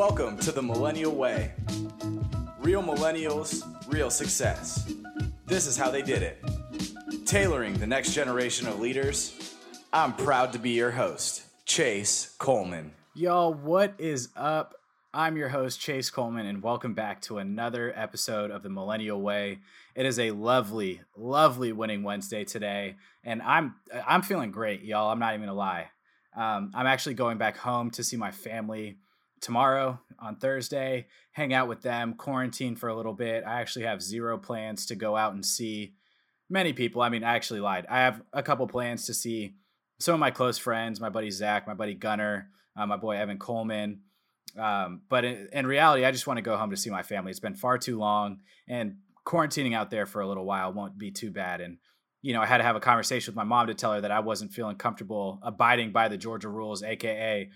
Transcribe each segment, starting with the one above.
Welcome to the Millennial Way. Real millennials, real success. This is how they did it. Tailoring the next generation of leaders, I'm proud to be your host, Chase Coleman. Y'all, what is up? I'm your host, Chase Coleman, and welcome back to another episode of the Millennial Way. It is a lovely, lovely winning Wednesday today, and I'm I'm feeling great, y'all. I'm not even gonna lie. Um, I'm actually going back home to see my family tomorrow on Thursday, hang out with them, quarantine for a little bit. I actually have zero plans to go out and see many people. I mean, I actually lied. I have a couple plans to see some of my close friends, my buddy Zach, my buddy Gunner, uh, my boy Evan Coleman. Um, but in, in reality, I just want to go home to see my family. It's been far too long, and quarantining out there for a little while won't be too bad. And you know, I had to have a conversation with my mom to tell her that I wasn't feeling comfortable abiding by the Georgia rules, aka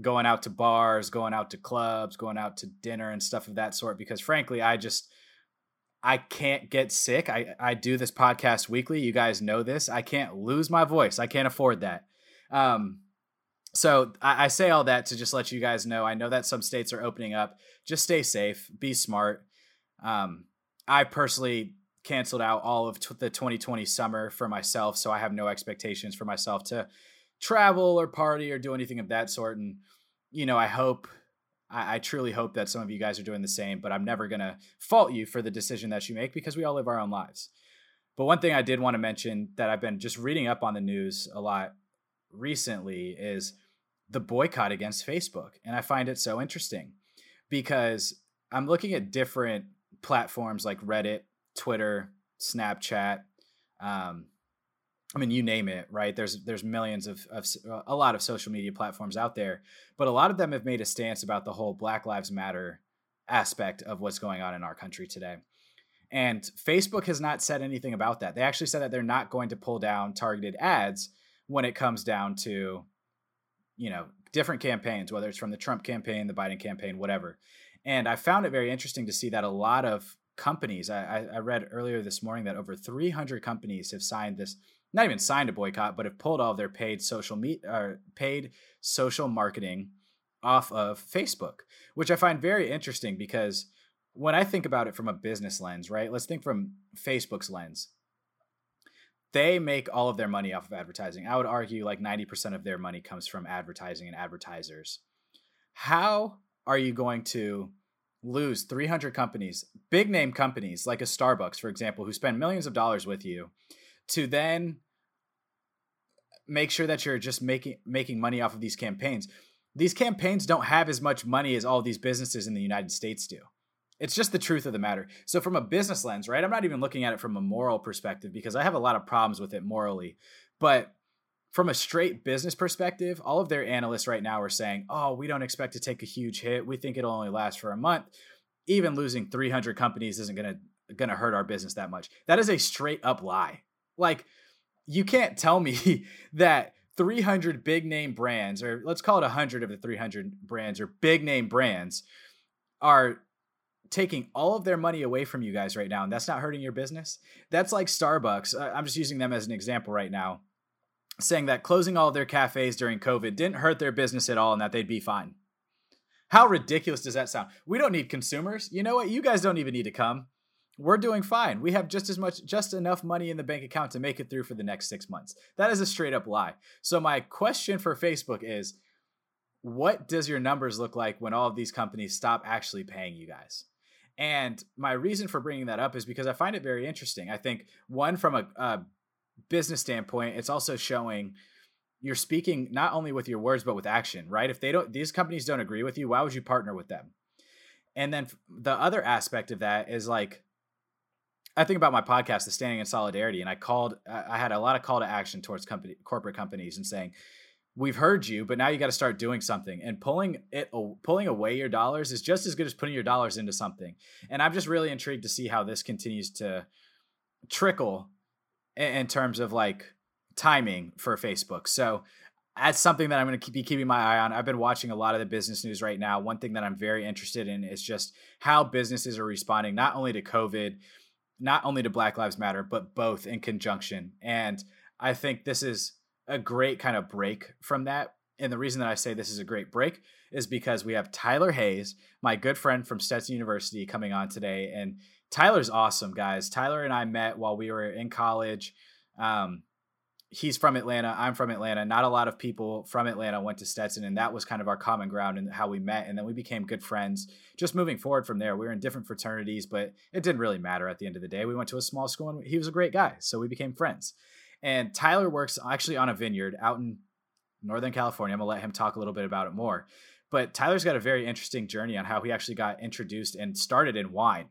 going out to bars, going out to clubs, going out to dinner and stuff of that sort because frankly, I just I can't get sick. I I do this podcast weekly. You guys know this. I can't lose my voice. I can't afford that. Um so I, I say all that to just let you guys know. I know that some states are opening up. Just stay safe, be smart. Um, I personally canceled out all of t- the 2020 summer for myself, so I have no expectations for myself to travel or party or do anything of that sort. And, you know, I hope, I, I truly hope that some of you guys are doing the same, but I'm never going to fault you for the decision that you make because we all live our own lives. But one thing I did want to mention that I've been just reading up on the news a lot recently is the boycott against Facebook. And I find it so interesting because I'm looking at different platforms like Reddit, Twitter, Snapchat, um, I mean, you name it, right? There's there's millions of, of uh, a lot of social media platforms out there, but a lot of them have made a stance about the whole Black Lives Matter aspect of what's going on in our country today. And Facebook has not said anything about that. They actually said that they're not going to pull down targeted ads when it comes down to, you know, different campaigns, whether it's from the Trump campaign, the Biden campaign, whatever. And I found it very interesting to see that a lot of companies, I, I read earlier this morning that over 300 companies have signed this not even signed a boycott, but have pulled all of their paid social me- or paid social marketing off of Facebook, which I find very interesting because when I think about it from a business lens, right? Let's think from Facebook's lens. They make all of their money off of advertising. I would argue like 90% of their money comes from advertising and advertisers. How are you going to lose 300 companies, big name companies like a Starbucks, for example, who spend millions of dollars with you, to then make sure that you're just making making money off of these campaigns. These campaigns don't have as much money as all these businesses in the United States do. It's just the truth of the matter. So from a business lens, right? I'm not even looking at it from a moral perspective because I have a lot of problems with it morally. But from a straight business perspective, all of their analysts right now are saying, "Oh, we don't expect to take a huge hit. We think it'll only last for a month. Even losing 300 companies isn't going to going to hurt our business that much." That is a straight up lie. Like you can't tell me that 300 big name brands, or let's call it 100 of the 300 brands, or big name brands, are taking all of their money away from you guys right now, and that's not hurting your business. That's like Starbucks. I'm just using them as an example right now, saying that closing all of their cafes during COVID didn't hurt their business at all and that they'd be fine. How ridiculous does that sound? We don't need consumers. You know what? You guys don't even need to come we're doing fine. We have just as much, just enough money in the bank account to make it through for the next six months. That is a straight up lie. So, my question for Facebook is what does your numbers look like when all of these companies stop actually paying you guys? And my reason for bringing that up is because I find it very interesting. I think, one, from a, a business standpoint, it's also showing you're speaking not only with your words, but with action, right? If they don't, these companies don't agree with you, why would you partner with them? And then the other aspect of that is like, I think about my podcast, the Standing in Solidarity, and I called. I had a lot of call to action towards company, corporate companies, and saying, "We've heard you, but now you got to start doing something." And pulling it, pulling away your dollars is just as good as putting your dollars into something. And I'm just really intrigued to see how this continues to trickle in terms of like timing for Facebook. So that's something that I'm going to keep, be keeping my eye on. I've been watching a lot of the business news right now. One thing that I'm very interested in is just how businesses are responding, not only to COVID not only to Black Lives Matter, but both in conjunction. And I think this is a great kind of break from that and the reason that I say this is a great break is because we have Tyler Hayes, my good friend from Stetson University, coming on today. And Tyler's awesome, guys. Tyler and I met while we were in college. Um, he's from Atlanta. I'm from Atlanta. Not a lot of people from Atlanta went to Stetson, and that was kind of our common ground and how we met. And then we became good friends. Just moving forward from there, we were in different fraternities, but it didn't really matter at the end of the day. We went to a small school, and he was a great guy, so we became friends. And Tyler works actually on a vineyard out in Northern California. I'm gonna let him talk a little bit about it more. But Tyler's got a very interesting journey on how he actually got introduced and started in wine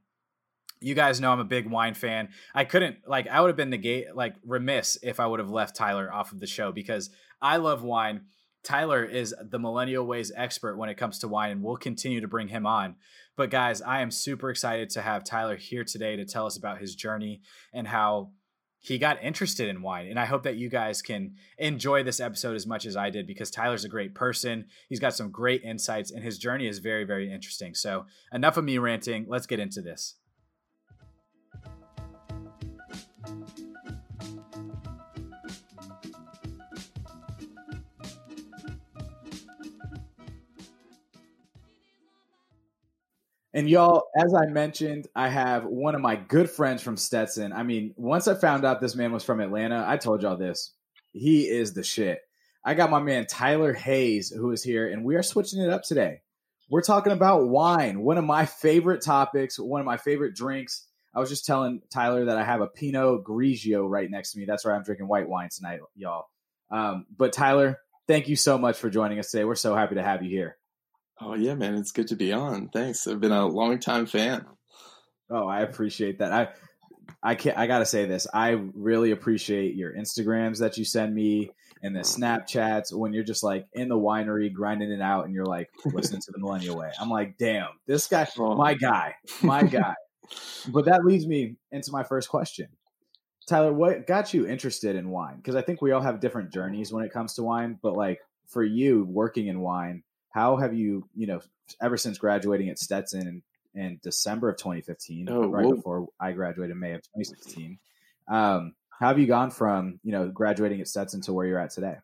you guys know I'm a big wine fan. I couldn't like I would have been negate like remiss if I would have left Tyler off of the show because I love wine. Tyler is the millennial ways expert when it comes to wine and we'll continue to bring him on. But guys, I am super excited to have Tyler here today to tell us about his journey and how he got interested in wine. And I hope that you guys can enjoy this episode as much as I did because Tyler's a great person. He's got some great insights and his journey is very, very interesting. So, enough of me ranting. Let's get into this. And y'all, as I mentioned, I have one of my good friends from Stetson. I mean, once I found out this man was from Atlanta, I told y'all this. He is the shit. I got my man Tyler Hayes who is here, and we are switching it up today. We're talking about wine, one of my favorite topics, one of my favorite drinks. I was just telling Tyler that I have a Pinot Grigio right next to me. That's why I'm drinking white wine tonight, y'all. Um, but Tyler, thank you so much for joining us today. We're so happy to have you here. Oh yeah, man, it's good to be on. Thanks. I've been a long time fan. Oh, I appreciate that. I I can't I gotta say this. I really appreciate your Instagrams that you send me and the mm-hmm. Snapchats when you're just like in the winery grinding it out and you're like listening to the Millennial Way. I'm like, damn, this guy, my guy, my guy. but that leads me into my first question. Tyler, what got you interested in wine? Because I think we all have different journeys when it comes to wine, but like for you working in wine, how have you, you know, ever since graduating at Stetson in, in December of 2015, oh, right whoa. before I graduated in May of 2016, um, how have you gone from, you know, graduating at Stetson to where you're at today?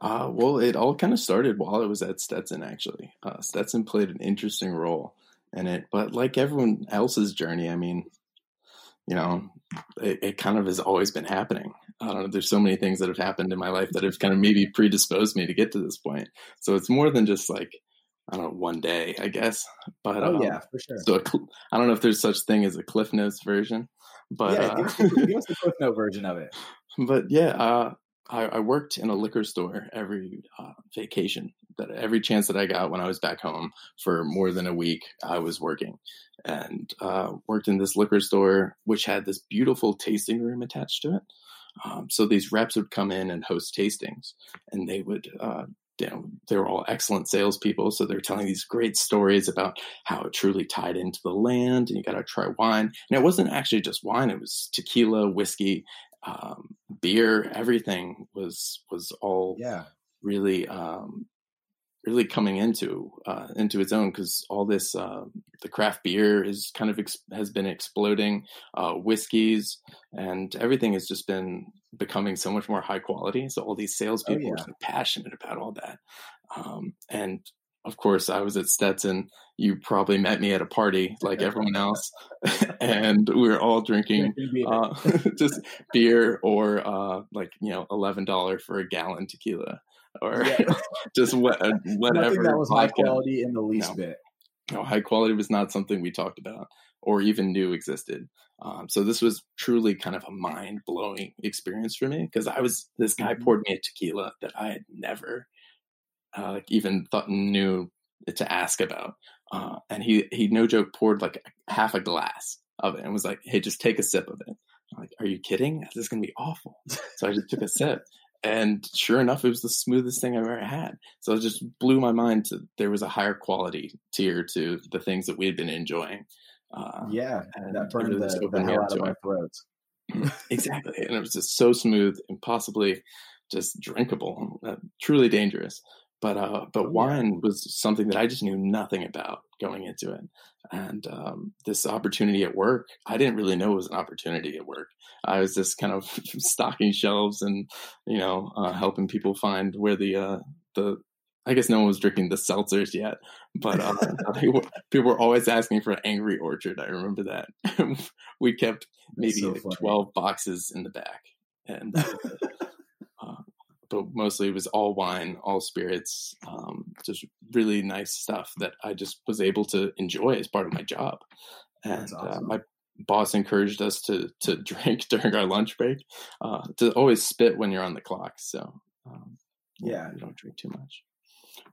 Uh, well, it all kind of started while I was at Stetson, actually. Uh, Stetson played an interesting role in it, but like everyone else's journey, I mean, you know, it, it, kind of has always been happening. I don't know. There's so many things that have happened in my life that have kind of maybe predisposed me to get to this point. So it's more than just like I don't know one day, I guess. But oh um, yeah, for sure. So I don't know if there's such thing as a Cliff Notes version, but yeah, uh, give, us the Cliff Note version of it. But yeah, uh, I, I, worked in a liquor store every uh, vacation that every chance that I got when I was back home for more than a week, I was working and uh, worked in this liquor store, which had this beautiful tasting room attached to it. Um, so these reps would come in and host tastings, and they would, uh, you know, they were all excellent salespeople. So they're telling these great stories about how it truly tied into the land, and you got to try wine. And it wasn't actually just wine; it was tequila, whiskey, um, beer. Everything was was all yeah really um, really coming into uh, into its own because all this uh, the craft beer is kind of ex- has been exploding, uh, whiskeys and everything has just been becoming so much more high quality. So all these salespeople oh, yeah. are passionate about all that, um, and of course I was at Stetson. You probably met me at a party like everyone else, and we were all drinking uh, just beer or uh, like you know eleven dollar for a gallon tequila or yeah. just what, uh, whatever. That was high quality in the least no. bit. No, high quality was not something we talked about or even knew existed. Um, so this was truly kind of a mind blowing experience for me because I was this guy mm-hmm. poured me a tequila that I had never uh, even thought knew to ask about, uh, and he he no joke poured like half a glass of it and was like, "Hey, just take a sip of it." I'm like, are you kidding? This is gonna be awful. So I just took a sip, and sure enough, it was the smoothest thing I've ever had. So it just blew my mind to there was a higher quality tier to the things that we had been enjoying. Uh, yeah, and that burned the, the hell out of our throats. exactly, and it was just so smooth, impossibly just drinkable, uh, truly dangerous. But uh, but wine was something that I just knew nothing about going into it, and um, this opportunity at work, I didn't really know it was an opportunity at work. I was just kind of stocking shelves and you know uh, helping people find where the uh, the I guess no one was drinking the seltzers yet, but uh, people, people were always asking for Angry Orchard. I remember that. we kept maybe so like twelve boxes in the back, and uh, but mostly it was all wine, all spirits, um, just really nice stuff that I just was able to enjoy as part of my job. And uh, awesome. uh, my boss encouraged us to to drink during our lunch break, uh, to always spit when you're on the clock. So um, yeah, you don't drink too much.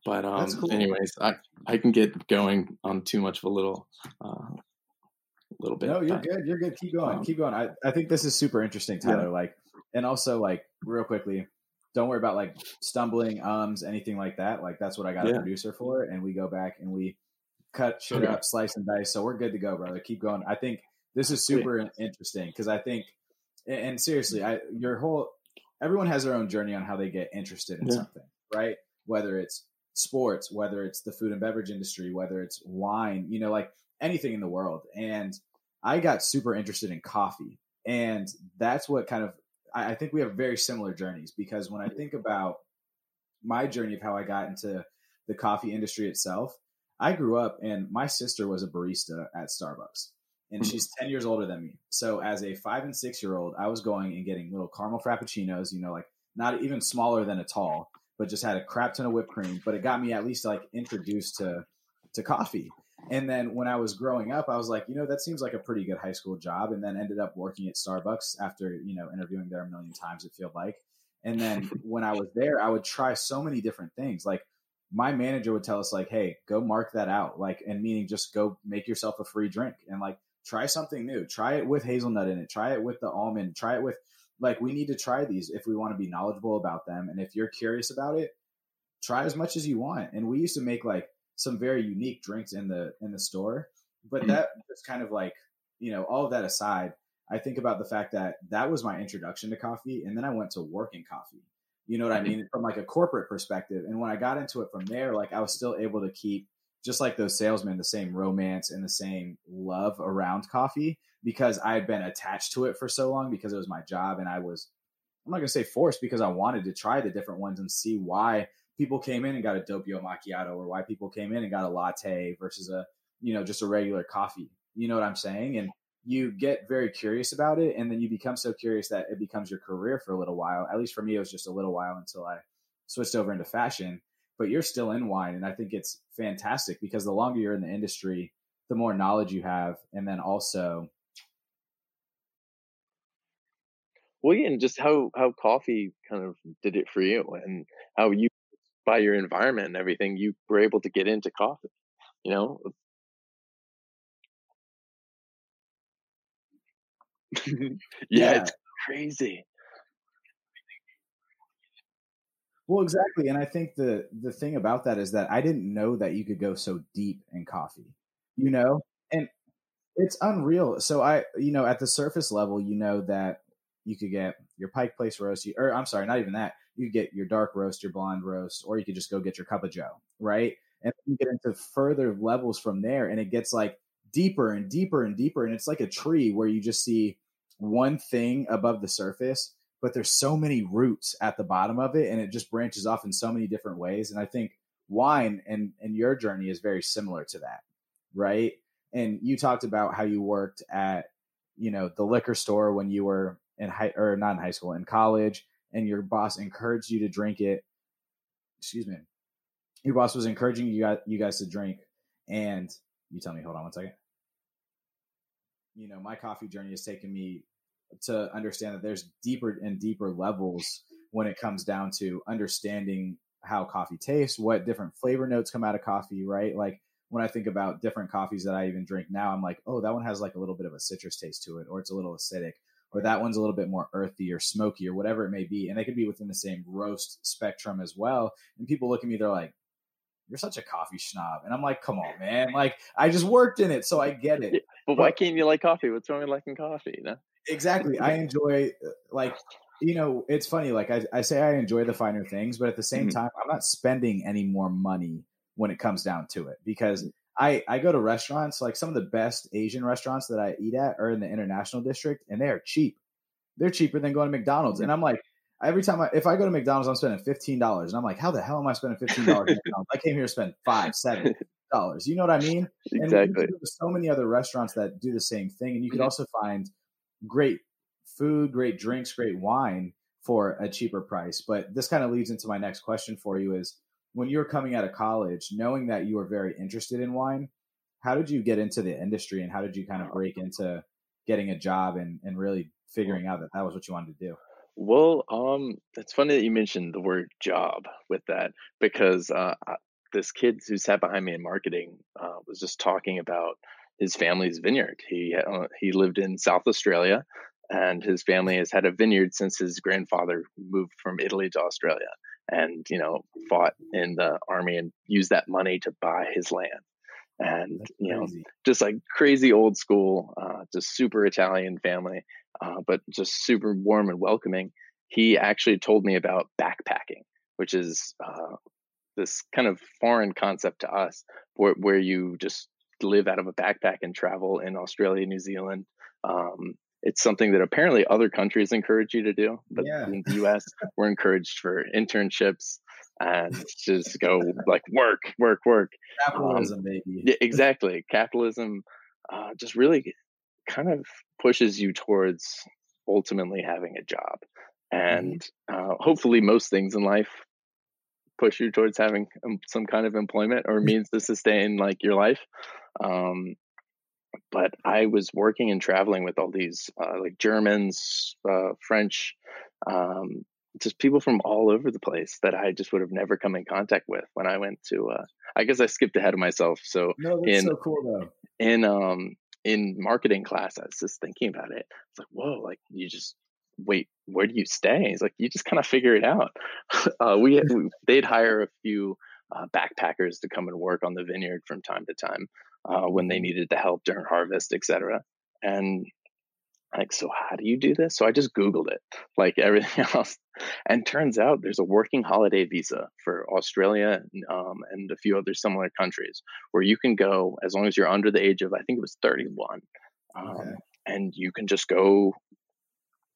But um, cool. anyways, I I can get going on too much of a little. Uh, little bit. No, you're good. You're good. Keep going. Um, Keep going. I, I think this is super interesting, Tyler. Yeah. Like, and also like real quickly, don't worry about like stumbling, ums, anything like that. Like that's what I got yeah. a producer for, and we go back and we cut shit okay. up, slice and dice. So we're good to go, brother. Keep going. I think this is super interesting because I think, and seriously, I your whole everyone has their own journey on how they get interested in yeah. something, right? Whether it's sports, whether it's the food and beverage industry, whether it's wine, you know, like anything in the world. And I got super interested in coffee, and that's what kind of I, I think we have very similar journeys because when I think about my journey of how I got into the coffee industry itself, I grew up and my sister was a barista at Starbucks and mm-hmm. she's 10 years older than me. So as a five and six year old, I was going and getting little caramel frappuccinos, you know, like not even smaller than a tall, but just had a crap ton of whipped cream. But it got me at least like introduced to to coffee. And then when I was growing up, I was like, you know, that seems like a pretty good high school job. And then ended up working at Starbucks after, you know, interviewing there a million times, it felt like. And then when I was there, I would try so many different things. Like my manager would tell us, like, hey, go mark that out. Like, and meaning just go make yourself a free drink and like try something new. Try it with hazelnut in it. Try it with the almond. Try it with like we need to try these if we want to be knowledgeable about them. And if you're curious about it, try as much as you want. And we used to make like some very unique drinks in the in the store. But mm-hmm. that was kind of like, you know, all of that aside, I think about the fact that that was my introduction to coffee, and then I went to work in coffee. You know what I mm-hmm. mean? From like a corporate perspective. And when I got into it from there, like I was still able to keep just like those salesmen, the same romance and the same love around coffee because I had been attached to it for so long because it was my job and I was I'm not gonna say forced because I wanted to try the different ones and see why people came in and got a doppio macchiato or why people came in and got a latte versus a you know just a regular coffee. You know what i'm saying? And you get very curious about it and then you become so curious that it becomes your career for a little while. At least for me it was just a little while until i switched over into fashion. But you're still in wine and i think it's fantastic because the longer you're in the industry the more knowledge you have and then also well yeah, and just how how coffee kind of did it for you and how you by your environment and everything, you were able to get into coffee, you know? yeah, yeah, it's crazy. Well, exactly, and I think the the thing about that is that I didn't know that you could go so deep in coffee, you know, and it's unreal. So I, you know, at the surface level, you know that you could get your Pike Place roast, or I'm sorry, not even that you get your dark roast, your blonde roast, or you could just go get your cup of Joe, right? And you get into further levels from there, and it gets like deeper and deeper and deeper, and it's like a tree where you just see one thing above the surface, but there's so many roots at the bottom of it, and it just branches off in so many different ways. And I think wine and and your journey is very similar to that, right? And you talked about how you worked at you know the liquor store when you were in high or not in high school in college and your boss encouraged you to drink it, excuse me, your boss was encouraging you guys, you guys to drink, and you tell me, hold on one second. You know, my coffee journey has taken me to understand that there's deeper and deeper levels when it comes down to understanding how coffee tastes, what different flavor notes come out of coffee, right? Like when I think about different coffees that I even drink now, I'm like, oh, that one has like a little bit of a citrus taste to it, or it's a little acidic, or that one's a little bit more earthy or smoky or whatever it may be. And they could be within the same roast spectrum as well. And people look at me, they're like, you're such a coffee snob. And I'm like, come on, man. Like, I just worked in it, so I get it. But, why can't you like coffee? What's wrong with liking coffee? You know? Exactly. I enjoy, uh, like, you know, it's funny. Like, I, I say I enjoy the finer things, but at the same mm-hmm. time, I'm not spending any more money when it comes down to it because I, I go to restaurants like some of the best Asian restaurants that I eat at are in the international district and they are cheap. They're cheaper than going to McDonald's. And I'm like, every time I, if I go to McDonald's, I'm spending fifteen dollars, and I'm like, how the hell am I spending fifteen dollars? I came here to spend five, seven dollars. You know what I mean? Exactly. And there's so many other restaurants that do the same thing, and you could mm-hmm. also find great food, great drinks, great wine for a cheaper price. But this kind of leads into my next question for you: is when you were coming out of college, knowing that you were very interested in wine, how did you get into the industry, and how did you kind of break into getting a job and and really figuring out that that was what you wanted to do? Well, um, it's funny that you mentioned the word job with that because uh, this kid who sat behind me in marketing uh, was just talking about his family's vineyard. He uh, he lived in South Australia, and his family has had a vineyard since his grandfather moved from Italy to Australia, and you know fought in the army and used that money to buy his land. And you know, just like crazy old school, uh, just super Italian family uh, but just super warm and welcoming. He actually told me about backpacking, which is uh, this kind of foreign concept to us, where, where you just live out of a backpack and travel in Australia, New Zealand. Um, it's something that apparently other countries encourage you to do, but yeah. in the U.S., we're encouraged for internships and just go like work, work, work. Capitalism, um, baby. Yeah, exactly. Capitalism uh, just really kind of pushes you towards ultimately having a job. Mm-hmm. And uh, hopefully, most things in life push you towards having um, some kind of employment or means to sustain like your life. Um, but I was working and traveling with all these uh, like Germans, uh, French, um, just people from all over the place that I just would have never come in contact with when I went to. Uh, I guess I skipped ahead of myself. So no, that's in, so cool though. In um in marketing class, I was just thinking about it. It's like, whoa, like you just wait, where do you stay? He's like, you just kind of figure it out. uh, we, we, they'd hire a few uh, backpackers to come and work on the vineyard from time to time uh, when they mm-hmm. needed the help during harvest, etc. And like, so how do you do this? So I just Googled it, like everything else. And turns out there's a working holiday visa for Australia um, and a few other similar countries where you can go as long as you're under the age of, I think it was 31. Um, okay. And you can just go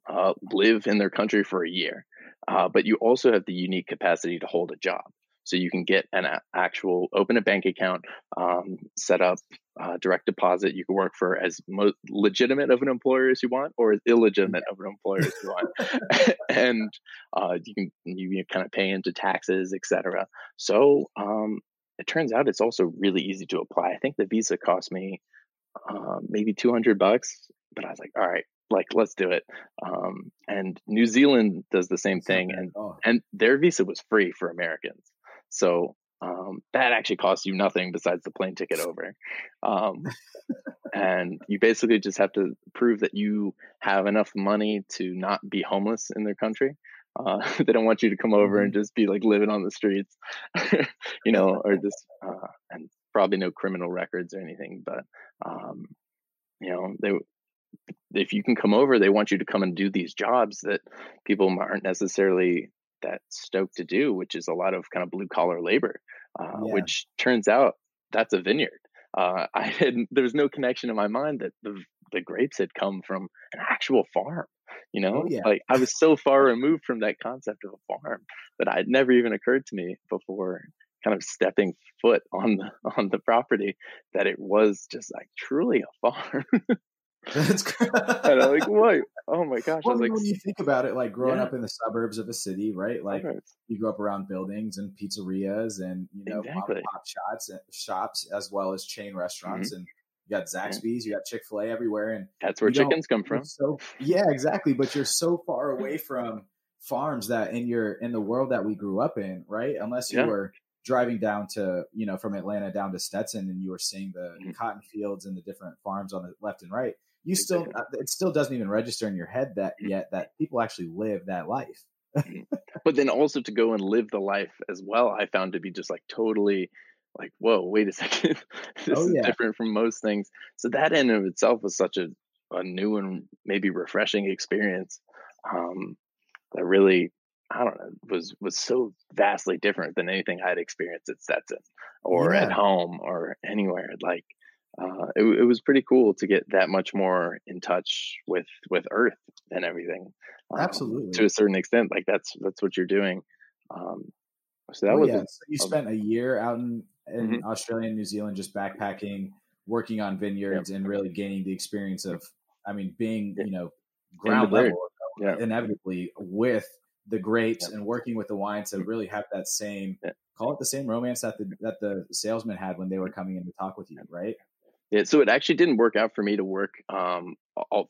uh, live in their country for a year. Uh, but you also have the unique capacity to hold a job so you can get an actual open a bank account um, set up uh, direct deposit. You can work for as mo- legitimate of an employer as you want or as illegitimate of an employer as you want. And uh, you can you, kind of pay into taxes etc so um, it turns out it's also really easy to apply. I think the visa cost me uh, maybe 200 bucks but i was like all right like let's do it. Um, and new zealand does the same thing and oh. and their visa was free for americans so um, that actually costs you nothing besides the plane ticket over. Um, and you basically just have to prove that you have enough money to not be homeless in their country. Uh, they don't want you to come over and mm-hmm. just be like living on the streets, you know, or just, uh, and probably no criminal records or anything. But, um, you know, they, if you can come over, they want you to come and do these jobs that people aren't necessarily that stoked to do, which is a lot of kind of blue collar labor, uh, yeah. which turns out that's a vineyard. Uh, I had there was no connection in my mind that the the grapes had come from an actual farm. You know, oh, yeah. like I was so far removed from that concept of a farm that I'd never even occurred to me before kind of stepping foot on the on the property that it was just like truly a farm. That's great. and I'm like, what? Oh my gosh! Well, like, when you think about it, like growing yeah. up in the suburbs of a city, right? Like right. you grew up around buildings and pizzerias and you know exactly. pop shops, shops as well as chain restaurants, mm-hmm. and you got Zaxby's, you got Chick Fil A everywhere, and that's where chickens come from. So yeah, exactly. But you're so far away from farms that in your in the world that we grew up in, right? Unless you yeah. were driving down to you know from Atlanta down to Stetson and you were seeing the, mm-hmm. the cotton fields and the different farms on the left and right you still uh, it still doesn't even register in your head that mm. yet that people actually live that life mm. but then also to go and live the life as well i found to be just like totally like whoa wait a second this oh, yeah. is different from most things so that in of itself was such a, a new and maybe refreshing experience um, that really i don't know was was so vastly different than anything i'd experienced at stetson or yeah. at home or anywhere like uh, it, it was pretty cool to get that much more in touch with with Earth and everything. Um, Absolutely, to a certain extent, like that's that's what you're doing. Um, so that was yeah. so you spent a year out in, in mm-hmm. Australia and New Zealand just backpacking, working on vineyards, yep. and really gaining the experience of, I mean, being you know ground level yeah. inevitably with the grapes and working with the wines to mm-hmm. really have that same call it the same romance that the that the salesman had when they were coming in to talk with you, right? Yeah, so it actually didn't work out for me to work um,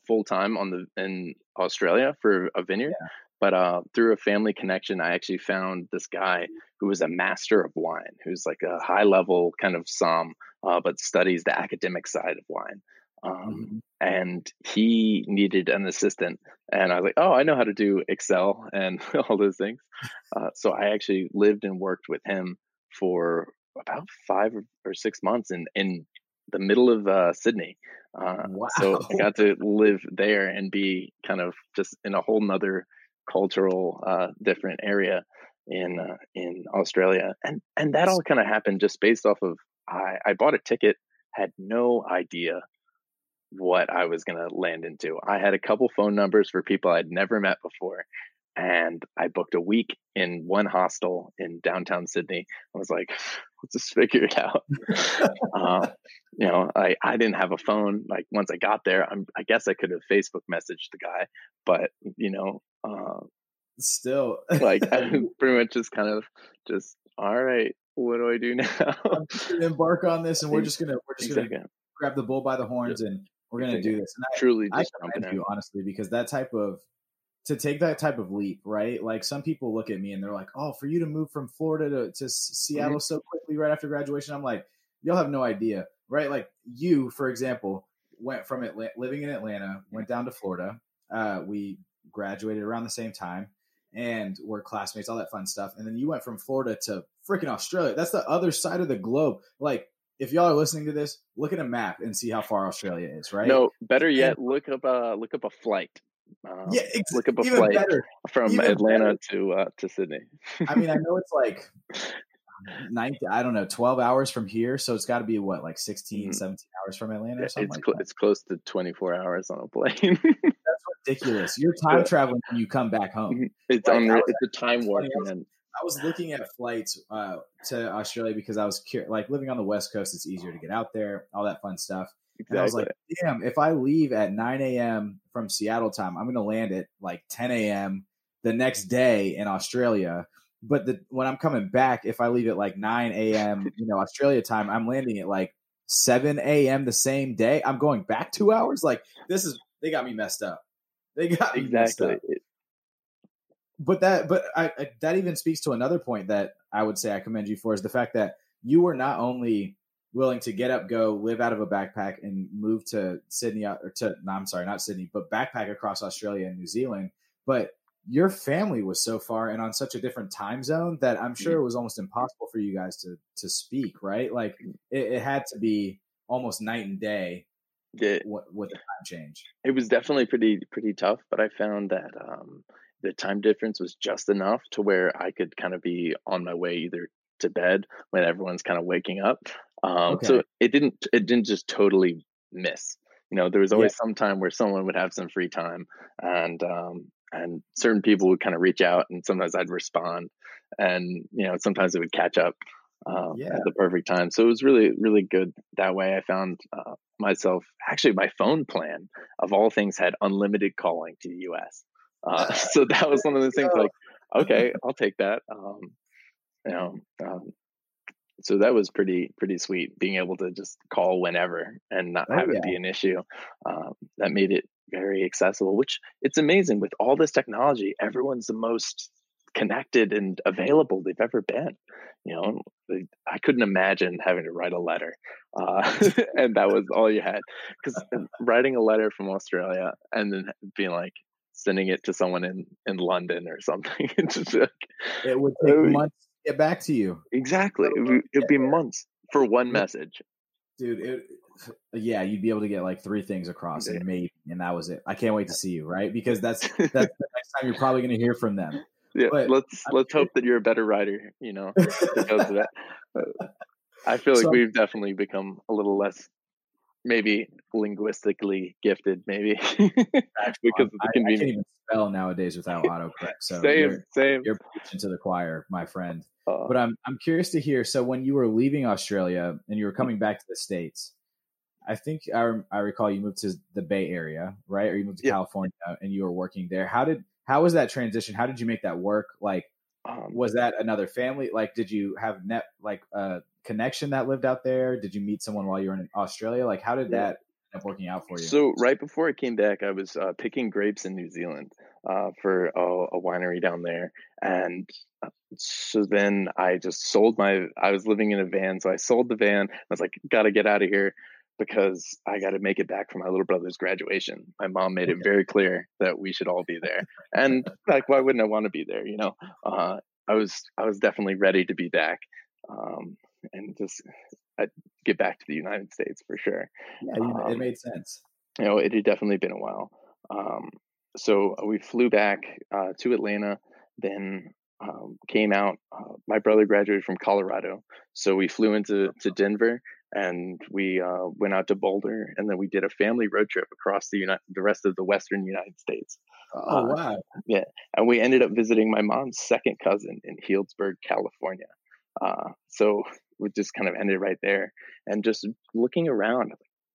full time on the in Australia for a vineyard, yeah. but uh, through a family connection, I actually found this guy who was a master of wine, who's like a high level kind of som, uh, but studies the academic side of wine. Um, mm-hmm. And he needed an assistant, and I was like, "Oh, I know how to do Excel and all those things." Uh, so I actually lived and worked with him for about five or six months in in the middle of uh, Sydney. Uh, wow. So I got to live there and be kind of just in a whole nother cultural uh, different area in uh, in Australia, and and that all kind of happened just based off of I I bought a ticket, had no idea what I was going to land into. I had a couple phone numbers for people I'd never met before, and I booked a week in one hostel in downtown Sydney. I was like, let's just figure it out. uh, you know, I, I didn't have a phone. Like once I got there, I'm, I guess I could have Facebook messaged the guy, but you know, uh, still like I pretty much just kind of just, all right, what do I do now? embark on this and we're just going to, we're just going to grab the bull by the horns and we're going to do this. And I, truly I commend you honestly, because that type of, to take that type of leap, right? Like some people look at me and they're like, "Oh, for you to move from Florida to, to Seattle mm-hmm. so quickly right after graduation," I'm like, "You'll have no idea, right?" Like you, for example, went from Atlanta, living in Atlanta, went down to Florida. Uh, we graduated around the same time, and we're classmates, all that fun stuff. And then you went from Florida to freaking Australia. That's the other side of the globe. Like if y'all are listening to this, look at a map and see how far Australia is, right? No, better yet, and, look up a look up a flight. Uh, yeah, ex- look up a flight better. from even Atlanta better. to uh, to Sydney. I mean, I know it's like nine, I don't know, 12 hours from here. So it's got to be what, like 16, mm-hmm. 17 hours from Atlanta or something it's, like cl- it's close to 24 hours on a plane. That's ridiculous. You're time traveling when you come back home. Mm-hmm. It's, like, it's a time warp. I was looking at flights uh, to Australia because I was curious, like living on the West Coast, it's easier to get out there, all that fun stuff. Exactly. And I was like, damn, if I leave at 9 a.m. from Seattle time, I'm going to land at like 10 a.m. the next day in Australia. But the, when I'm coming back, if I leave at like 9 a.m., you know, Australia time, I'm landing at like 7 a.m. the same day. I'm going back two hours. Like this is, they got me messed up. They got me exactly. messed up. But that, but I, I, that even speaks to another point that I would say I commend you for is the fact that you were not only willing to get up, go, live out of a backpack, and move to Sydney uh, or to no, I'm sorry, not Sydney, but backpack across Australia and New Zealand. But your family was so far and on such a different time zone that I'm sure it was almost impossible for you guys to to speak, right? Like it, it had to be almost night and day yeah. with the time change. It was definitely pretty pretty tough, but I found that um, the time difference was just enough to where I could kind of be on my way either to bed when everyone's kind of waking up. Um, okay. So it didn't it didn't just totally miss. You know, there was always yeah. some time where someone would have some free time, and um, and certain people would kind of reach out, and sometimes I'd respond, and you know, sometimes it would catch up uh, yeah. at the perfect time. So it was really really good that way. I found uh, myself actually my phone plan of all things had unlimited calling to the U.S. Uh, so that was one of those things like, okay, I'll take that. Um, you know, um, so that was pretty pretty sweet being able to just call whenever and not oh, have yeah. it be an issue. Um, that made it very accessible. Which it's amazing with all this technology, everyone's the most connected and available they've ever been. You know, I couldn't imagine having to write a letter, uh, and that was all you had. Because writing a letter from Australia and then being like, sending it to someone in in London or something. like, it would take months to get back to you. Exactly, it would, it'd be months for one message. Dude, it, yeah, you'd be able to get like three things across, and maybe, and that was it. I can't wait to see you, right? Because that's that's the next time you're probably going to hear from them. Yeah, but, let's I let's hope that you're a better writer. You know, because of that. Uh, I feel like so, we've definitely become a little less maybe linguistically gifted, maybe because of the I, I, can't even spell nowadays without autocorrect. So same, you're, same. You're preaching to the choir, my friend. Uh, but I'm I'm curious to hear. So when you were leaving Australia and you were coming back to the states, I think I, I recall you moved to the Bay Area, right? Or you moved to Yeah. California and you were working there. How did how was that transition? How did you make that work? Like, um, was that another family? Like, did you have net like a connection that lived out there? Did you meet someone while you were in Australia? Like, how did that end up working out for you? So right before I came back, I was uh, picking grapes in New Zealand uh, for a, a winery down there, and uh, so then I just sold my. I was living in a van, so I sold the van. I was like, "Got to get out of here." Because I got to make it back for my little brother's graduation. My mom made it very clear that we should all be there, and like, why wouldn't I want to be there? You know, uh, I was I was definitely ready to be back, um, and just I'd get back to the United States for sure yeah, you, it um, made sense. you know, it had definitely been a while. Um, so we flew back uh, to Atlanta, then um, came out. Uh, my brother graduated from Colorado, so we flew into to Denver and we uh, went out to Boulder, and then we did a family road trip across the United, the rest of the Western United States. Oh uh, wow! And we ended up visiting my mom's second cousin in Healdsburg, California. Uh, so we just kind of ended right there, and just looking around,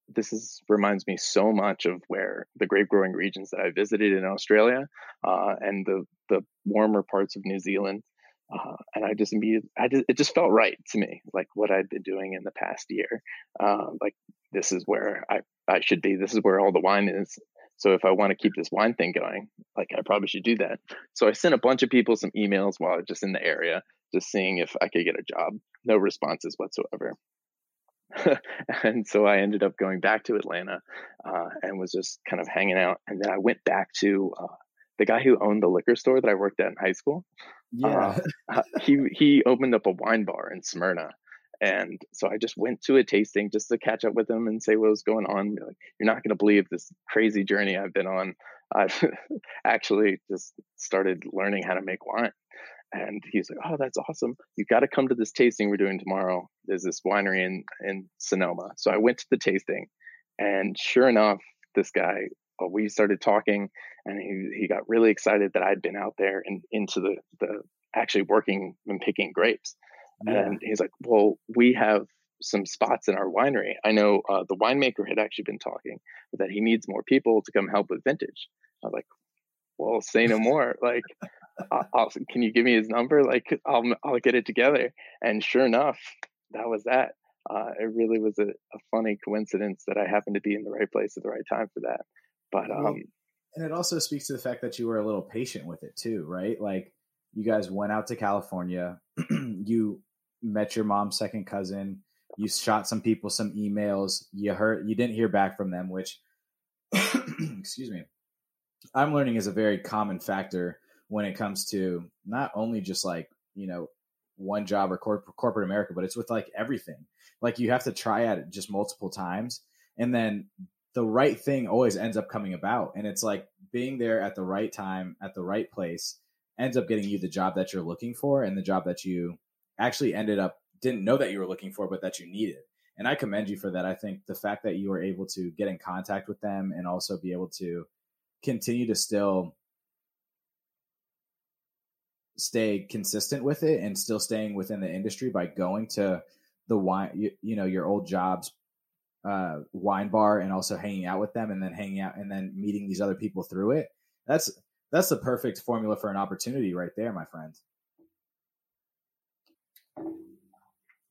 this is reminds me so much of where the grape growing regions that I visited in Australia uh, and the the warmer parts of New Zealand. Uh, and I just immediately, I just, it just felt right to me, like what I'd been doing in the past year. Uh, like this is where I, I should be. This is where all the wine is. So if I want to keep this wine thing going, like I probably should do that. So I sent a bunch of people some emails while I was just in the area, just seeing if I could get a job. No responses whatsoever. and so I ended up going back to Atlanta uh, and was just kind of hanging out. And then I went back to uh, the guy who owned the liquor store that I worked at in high school. Yeah, Uh, he he opened up a wine bar in Smyrna, and so I just went to a tasting just to catch up with him and say what was going on. Like, you're not going to believe this crazy journey I've been on. I've actually just started learning how to make wine. And he's like, "Oh, that's awesome! You've got to come to this tasting we're doing tomorrow. There's this winery in in Sonoma." So I went to the tasting, and sure enough, this guy. Uh, We started talking, and he he got really excited that I'd been out there and into the the actually working and picking grapes. yeah. And he's like, "Well, we have some spots in our winery. I know uh, the winemaker had actually been talking that he needs more people to come help with vintage." I was like, "Well, say no more. Like, I'll, I'll, can you give me his number? Like, I'll I'll get it together." And sure enough, that was that. Uh, it really was a, a funny coincidence that I happened to be in the right place at the right time for that. But um, and it also speaks to the fact that you were a little patient with it too, right? Like you guys went out to California, you met your mom's second cousin, you shot some people some emails, you heard you didn't hear back from them, which excuse me. I'm learning is a very common factor when it comes to not only just like, you know, one job or corp- corporate America, but it's with like everything. Like you have to try at it just multiple times and then the right thing always ends up coming about and it's like being there at the right time at the right place ends up getting you the job that you're looking for and the job that you actually ended up didn't know that you were looking for but that you needed. And i commend you for that. I think the fact that you were able to get in contact with them and also be able to continue to still stay consistent with it and still staying within the industry by going to the wine you, you know your old jobs uh, wine bar and also hanging out with them and then hanging out and then meeting these other people through it. That's that's the perfect formula for an opportunity right there, my friend.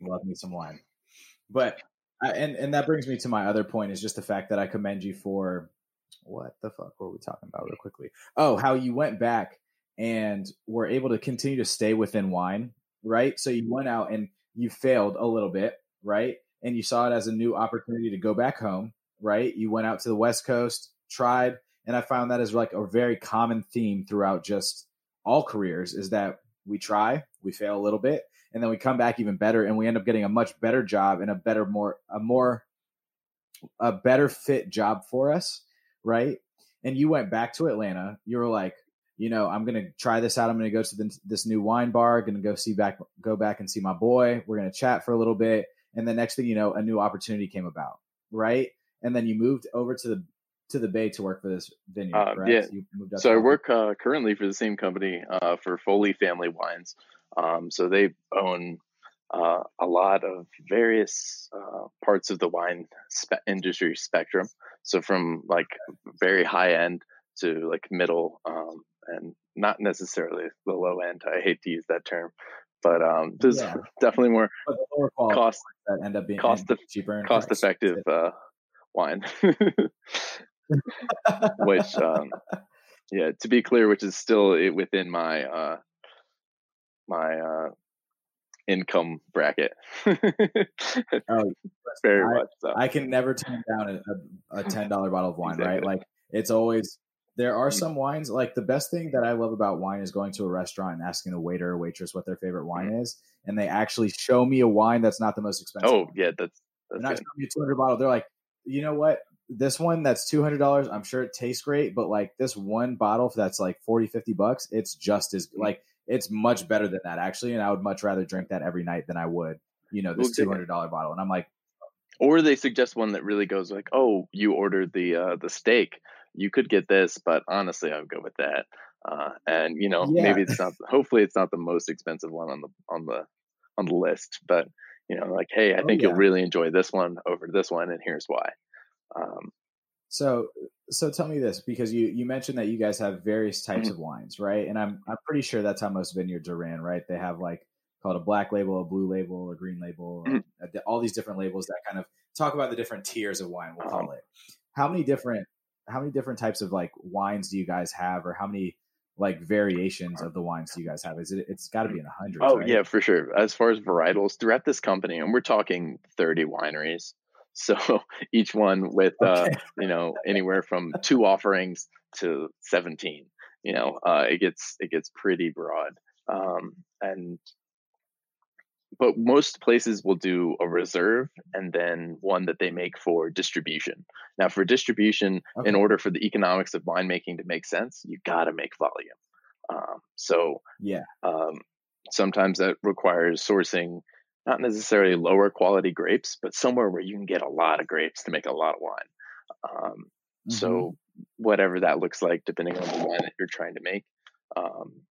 Love me some wine, but I, and and that brings me to my other point is just the fact that I commend you for what the fuck were we talking about real quickly? Oh, how you went back and were able to continue to stay within wine, right? So you went out and you failed a little bit, right? And you saw it as a new opportunity to go back home, right? You went out to the West Coast, tried, and I found that as like a very common theme throughout just all careers is that we try, we fail a little bit, and then we come back even better and we end up getting a much better job and a better more a more a better fit job for us, right? And you went back to Atlanta. You were like, you know, I'm going to try this out. I'm going to go to the, this new wine bar, going to go see back go back and see my boy. We're going to chat for a little bit and the next thing you know a new opportunity came about right and then you moved over to the to the Bay to work for this vineyard. Uh, correct? yeah. so I work uh, currently for the same company uh, for Foley Family Wines. Um, so they own uh, a lot of various uh, parts of the wine spe- industry spectrum. So from like very high end to like middle, um, and not necessarily the low end. I hate to use that term, but um, there's Yeah. definitely more the cost that end up being cost eff- cheaper and cost effective uh, wine. which um, yeah to be clear which is still within my uh my uh income bracket Oh, very I- much so I can never turn down a, a, a ten dollar bottle of wine, right? Like it's always there are Mhm. some wines like the best thing that I love about wine is going to a restaurant and asking the waiter or waitress what their favorite wine is, and they actually show me a wine that's not the most expensive. oh one. yeah that's that's not showing me a two hundred bottle. They're like, you know what? This one that's two hundred dollars. I'm sure it tastes great, but like this one bottle that's like 40, 50 bucks, it's just as Mm-hmm. like it's much better than that actually. And I would much rather drink that every night than I would, you know, this yeah. two hundred dollar bottle. And I'm like, or they suggest one that really goes like oh you ordered the uh the steak you could get this but honestly i would go with that uh and you know Yeah. maybe it's not hopefully it's not the most expensive one on the on the on the list but you know like hey i Oh, think yeah. you'll really enjoy this one over this one and here's why um So so tell me this because you you mentioned that you guys have various types Mm-hmm. of wines, right? And I'm I'm pretty sure that's how most vineyards are ran, right? They have like called a black label, a blue label, a green label, Mhm. uh, all these different labels that kind of talk about the different tiers of wine. We'll call Uh-huh. it. How many different how many different types of like wines do you guys have, or how many like variations of the wines do you guys have? Is it it's got to be in the hundreds? Oh right? yeah, for sure. As far as varietals, throughout this company, and we're talking 30 wineries. So each one with uh, you know, anywhere from two offerings to 17. You know, uh, it gets it gets pretty broad. Um, and but most places will do a reserve and then one that they make for distribution. Now, for distribution, Okay. in order for the economics of winemaking to make sense, you got to make volume. Um, so Yeah. um, sometimes that requires sourcing not necessarily lower quality grapes, but somewhere where you can get a lot of grapes to make a lot of wine. Um, Mhm. So whatever that looks like, depending on the wine that you're trying to make. Um,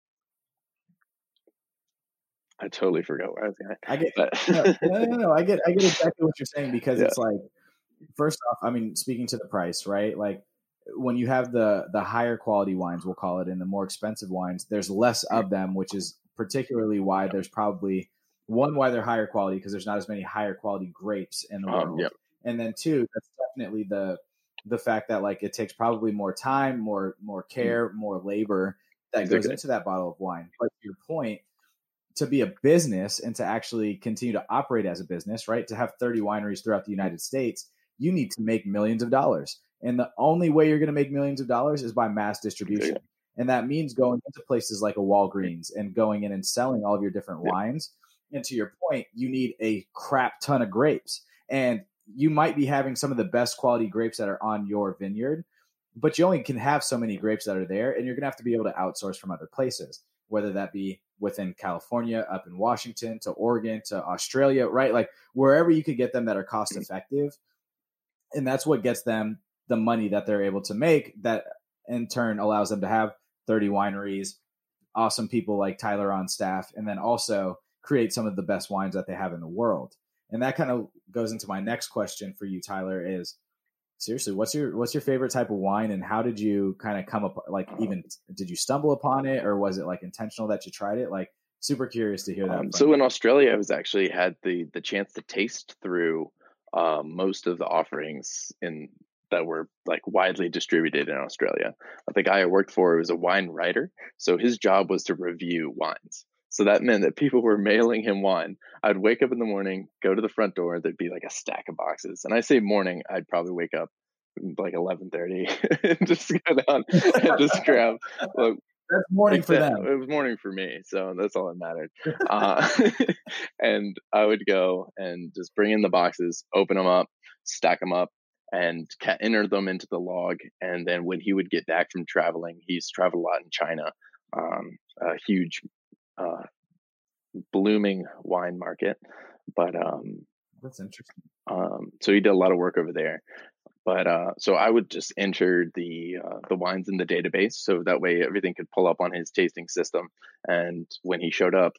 I totally forgot where I was going. I get But no, no, no, no. I get, I get exactly what you're saying because Yeah. it's like, first off, I mean, speaking to the price, right? Like when you have the the higher quality wines, we'll call it, and the more expensive wines, there's less of them, which is particularly why there's probably one why they're higher quality because there's not as many higher quality grapes in the Um, world, yep. and then two, that's definitely the the fact that like it takes probably more time, more more care, more labor that goes into that bottle of wine. But to your point, to be a business and to actually continue to operate as a business, right? To have 30 wineries throughout the United States, you need to make millions of dollars. And the only way you're going to make millions of dollars is by mass distribution. And that means going into places like a Walgreens and going in and selling all of your different Yeah. wines. And to your point, you need a crap ton of grapes. And you might be having some of the best quality grapes that are on your vineyard, but you only can have so many grapes that are there. And you're going to have to be able to outsource from other places, whether that be within California, up in Washington, to Oregon, to Australia, right? Like wherever you could get them that are cost effective. And that's what gets them the money that they're able to make that in turn allows them to have 30 wineries, awesome people like Tyler on staff, and then also create some of the best wines that they have in the world. And that kind of goes into my next question for you, Tyler, is seriously, what's your what's your favorite type of wine and how did you kind of come up like even did you stumble upon it or was it like intentional that you tried it? Like super curious to hear that. Um, so you. in Australia, I was actually had the the chance to taste through um, most of the offerings in that were like widely distributed in Australia. The guy I worked for was a wine writer, so his job was to review wines. So that meant that people were mailing him wine. I'd wake up in the morning, go to the front door, there'd be like a stack of boxes. And I say morning, I'd probably wake up like eleven thirty and just go down and just grab like, that's morning for them. It was morning for me, so that's all that mattered. Uh, and I would go and just bring in the boxes, open them up, stack them up, and ca- enter them into the log. And then when he would get back from traveling, he's traveled a lot in China, um, a huge, uh, blooming wine market. But um, That's interesting. um, so he did a lot of work over there. but uh, so I would just enter the uh, the wines in the database, so that way everything could pull up on his tasting system. And when he showed up,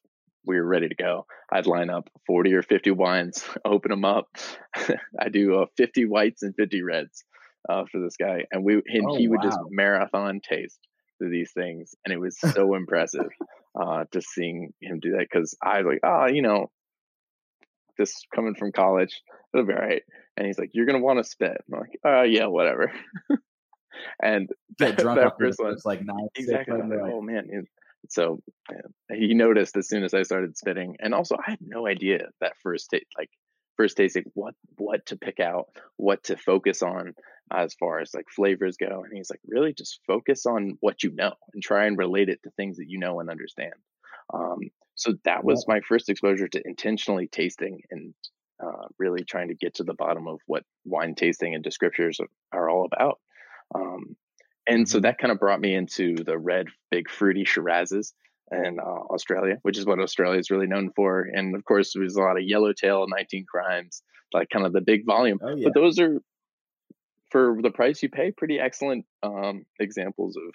we were ready to go. I'd line up forty or fifty wines, open them up. I do uh, fifty whites and fifty reds uh, for this guy, and we and Oh, he would just marathon taste through these things, and it was so impressive uh, just seeing him do that because I was like, oh, you know, this coming from college, it'll be all right. And he's like, you're gonna want to spit. I'm like, uh, yeah, whatever. and that, drunk that first one, first, like nine. exactly. I like, was oh man. And So yeah, he noticed as soon as I started spitting, and also I had no idea that first ta- like first tasting what what to pick out, what to focus on as far as like flavors go. And he's like, really just focus on what you know and try and relate it to things that you know and understand. Um, so that was my first exposure to intentionally tasting and uh, really trying to get to the bottom of what wine tasting and descriptors are, all about. Um, and so Mhm. that kind of brought me into the red, big, fruity Shirazes in uh, Australia, which is what Australia is really known for. And of course, there's a lot of Yellowtail, 19 Crimes, like kind of the big volume. oh yeah. But those are, for the price you pay, pretty excellent um, examples of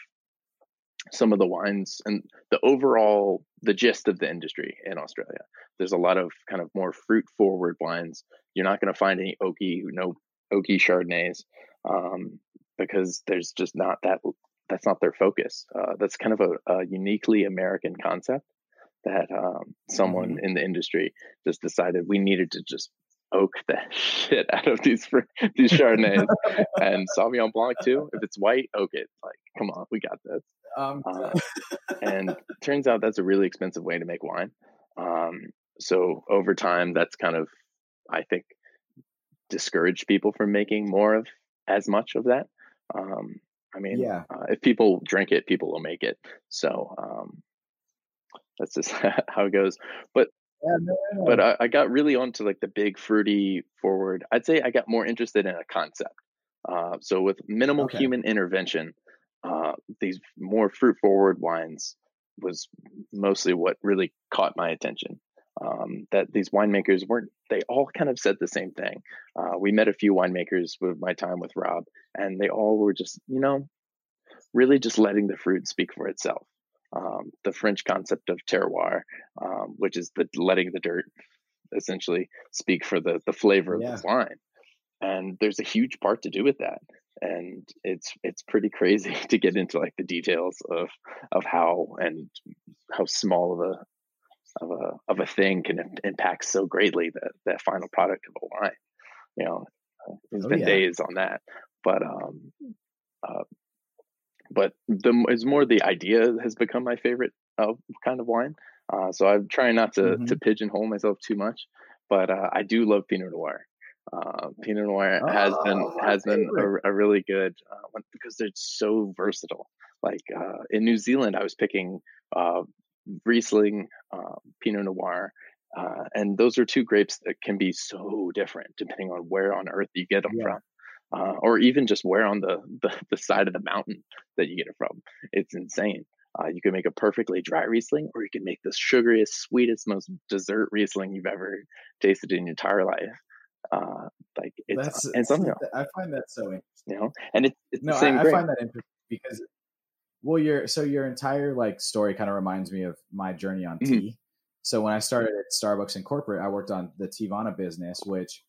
some of the wines and the overall the gist of the industry in Australia. There's a lot of kind of more fruit forward wines. You're not going to find any oaky, no oaky Chardonnays, um, because there's just not that. That's not their focus. Uh, that's kind of a, a uniquely American concept that um, someone in the industry just decided we needed to just oak the shit out of these these Chardonnays and Sauvignon Blanc too. If it's white, oak it. Like, come on, we got this um, uh, and turns out that's a really expensive way to make wine. Um, so over time, that's kind of, I think, discouraged people from making more of as much of that. Um, I mean, Yeah. uh, if people drink it, people will make it. So um, that's just how it goes. But yeah, no, no, but I, I got really onto like the big fruity forward. I'd say I got more interested in a concept. Uh, so with minimal Okay. human intervention, uh, these more fruit forward wines was mostly what really caught my attention. Um, that these winemakers weren't, they all kind of said the same thing. Uh, we met a few winemakers with my time with Rob, and they all were just, you know, really just letting the fruit speak for itself. Um, the French concept of terroir, um, which is the letting the dirt essentially speak for the the flavor Yeah. of the wine. And there's a huge part to do with that. And it's it's pretty crazy to get into like the details of of how and how small of a of a of a thing can impact so greatly the that final product of a wine. You know, there's Oh, been yeah. days on that, but um, uh, but the is more the idea has become my favorite uh, kind of wine. Uh, so I'm trying not to Mhm. to pigeonhole myself too much, but uh, I do love Pinot Noir. Uh, Pinot Noir has been Oh, has been a, a really good uh, one because they're so versatile. Like uh, in New Zealand, I was picking uh, Riesling, uh, Pinot Noir, uh, and those are two grapes that can be so different depending on where on earth you get them Yeah. from, uh, or even just where on the, the the side of the mountain that you get it from. It's insane. Uh, you can make a perfectly dry Riesling, or you can make the sugariest, sweetest, most dessert Riesling you've ever tasted in your entire life. Uh, like it's That's and something I find that so interesting. you know, and it's it's No, the same I, I find that interesting because, well, your so your entire like story kind of reminds me of my journey on Mhm. tea. So when I started at Starbucks in corporate, I worked on the Teavana business, which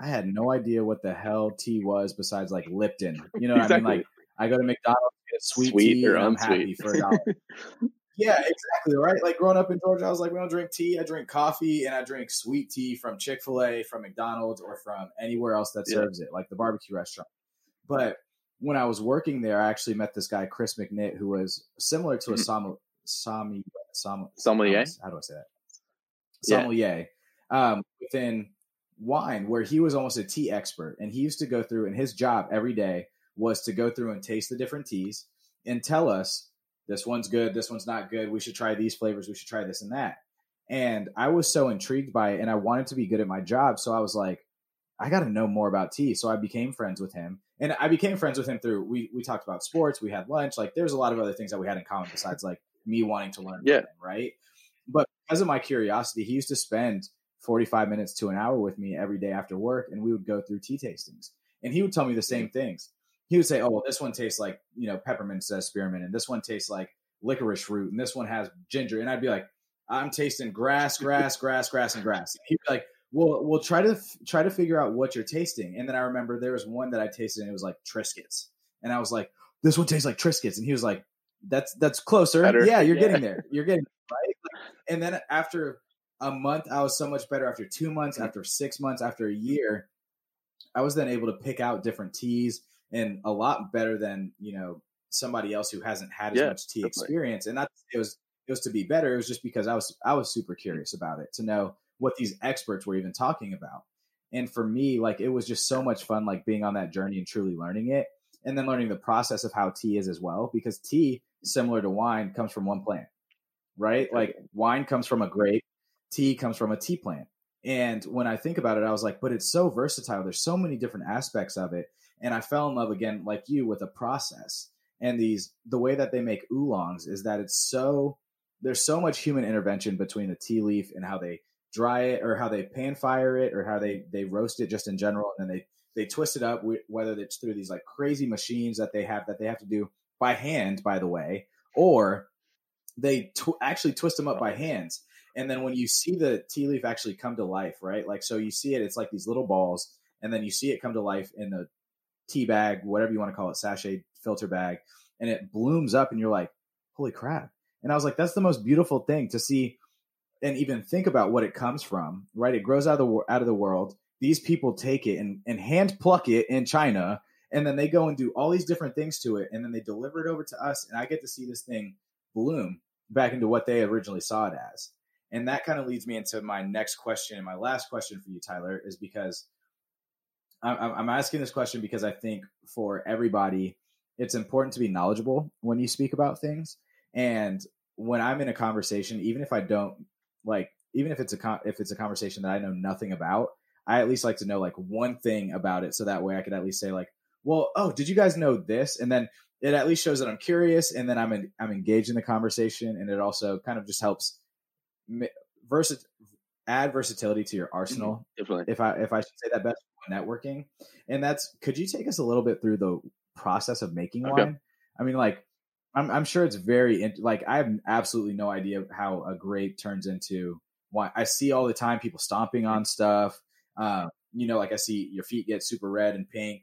I had no idea what the hell tea was besides like Lipton. You know what I mean? Like I go to McDonald's, get a sweet, Sweet tea, or and I'm happy for a dollar. yeah, exactly. Right. Like growing up in Georgia, I was like, we don't drink tea. I drink coffee and I drink sweet tea from Chick fil A, from McDonald's, or from anywhere else that Yeah. serves it, like the barbecue restaurant. But when I was working there, I actually met this guy, Chris McNitt, who was similar to a som- sommelier. Som- Sommelier? How do I say that? Yeah. Sommelier. Um, within wine, where he was almost a tea expert. And he used to go through, and his job every day was to go through and taste the different teas and tell us this one's good, this one's not good. We should try these flavors, we should try this and that. And I was so intrigued by it, and I wanted to be good at my job. So I was like, I got to know more about tea. So I became friends with him, and I became friends with him through we we talked about sports, we had lunch, like there's a lot of other things that we had in common besides like me wanting to learn. Yeah. him, right. But because of my curiosity, he used to spend 45 minutes to an hour with me every day after work, and we would go through tea tastings. and he would tell me the same things. He would say, "Oh, well, this one tastes like you know peppermint says spearmint, and this one tastes like licorice root, and this one has ginger." And I'd be like, "I'm tasting grass, grass, grass, grass, and grass." And he'd be like, "Well, we'll try to try to figure out what you're tasting." And then I remember there was one that I tasted, and it was like Triscuits, and I was like, "This one tastes like Triscuits," and he was like, "That's that's closer. Better. Yeah, you're yeah. getting there. You're getting right." And then after a month, I was so much better. After two months, mm-hmm. after six months, after a year, I was then able to pick out different teas and a lot better than you know somebody else who hasn't had as yeah, much tea definitely. experience. And not it was it was to be better. It was just because I was I was super curious about it to know what these experts were even talking about. And for me, like it was just so much fun, like being on that journey and truly learning it, and then learning the process of how tea is as well. Because tea, similar to wine, comes from one plant, right? Like wine comes from a grape, tea comes from a tea plant. And when I think about it, I was like, but it's so versatile. There's so many different aspects of it. And I fell in love again, like you, with a process. And these, the way that they make oolongs is that it's so, there's so much human intervention between the tea leaf and how they dry it or how they pan fire it or how they, they roast it just in general. And then they, they twist it up, whether it's through these like crazy machines that they have that they have to do by hand, by the way, or they tw- actually twist them up by hands. And then when you see the tea leaf actually come to life, right? Like, so you see it, it's like these little balls, and then you see it come to life in the tea bag, whatever you want to call it, sachet filter bag, and it blooms up, and you're like, holy crap. And I was like, that's the most beautiful thing to see and even think about what it comes from, right? It grows out of the, out of the world. These people take it and, and hand pluck it in China, and then they go and do all these different things to it, and then they deliver it over to us, and I get to see this thing bloom back into what they originally saw it as. And that kind of leads me into my next question. And my last question for you, Tyler, is because I'm asking this question because I think for everybody, it's important to be knowledgeable when you speak about things. And when I'm in a conversation, even if I don't like, even if it's a con- if it's a conversation that I know nothing about, I at least like to know like one thing about it, so that way I could at least say like, well, oh, did you guys know this? And then it at least shows that I'm curious, and then I'm in, I'm engaged in the conversation, and it also kind of just helps versa- add versatility to your mm-hmm. arsenal. If I if I should say that best networking, and that's could you take us a little bit through the process of making okay. wine? I mean, like I'm I'm sure it's very like I have absolutely no idea how a grape turns into why I see all the time people stomping on stuff. Uh, you know, like I see your feet get super red and pink,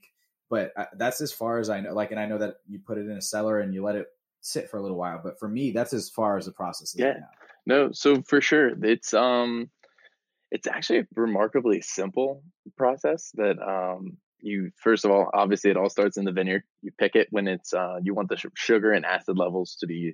but I, that's as far as I know. Like, and I know that you put it in a cellar and you let it sit for a little while, but for me, that's as far as the process is. Yeah. Right no, so for sure, it's um, it's actually a remarkably simple process. That um, you first of all, obviously, it all starts in the vineyard. You pick it when it's uh, you want the sugar and acid levels to be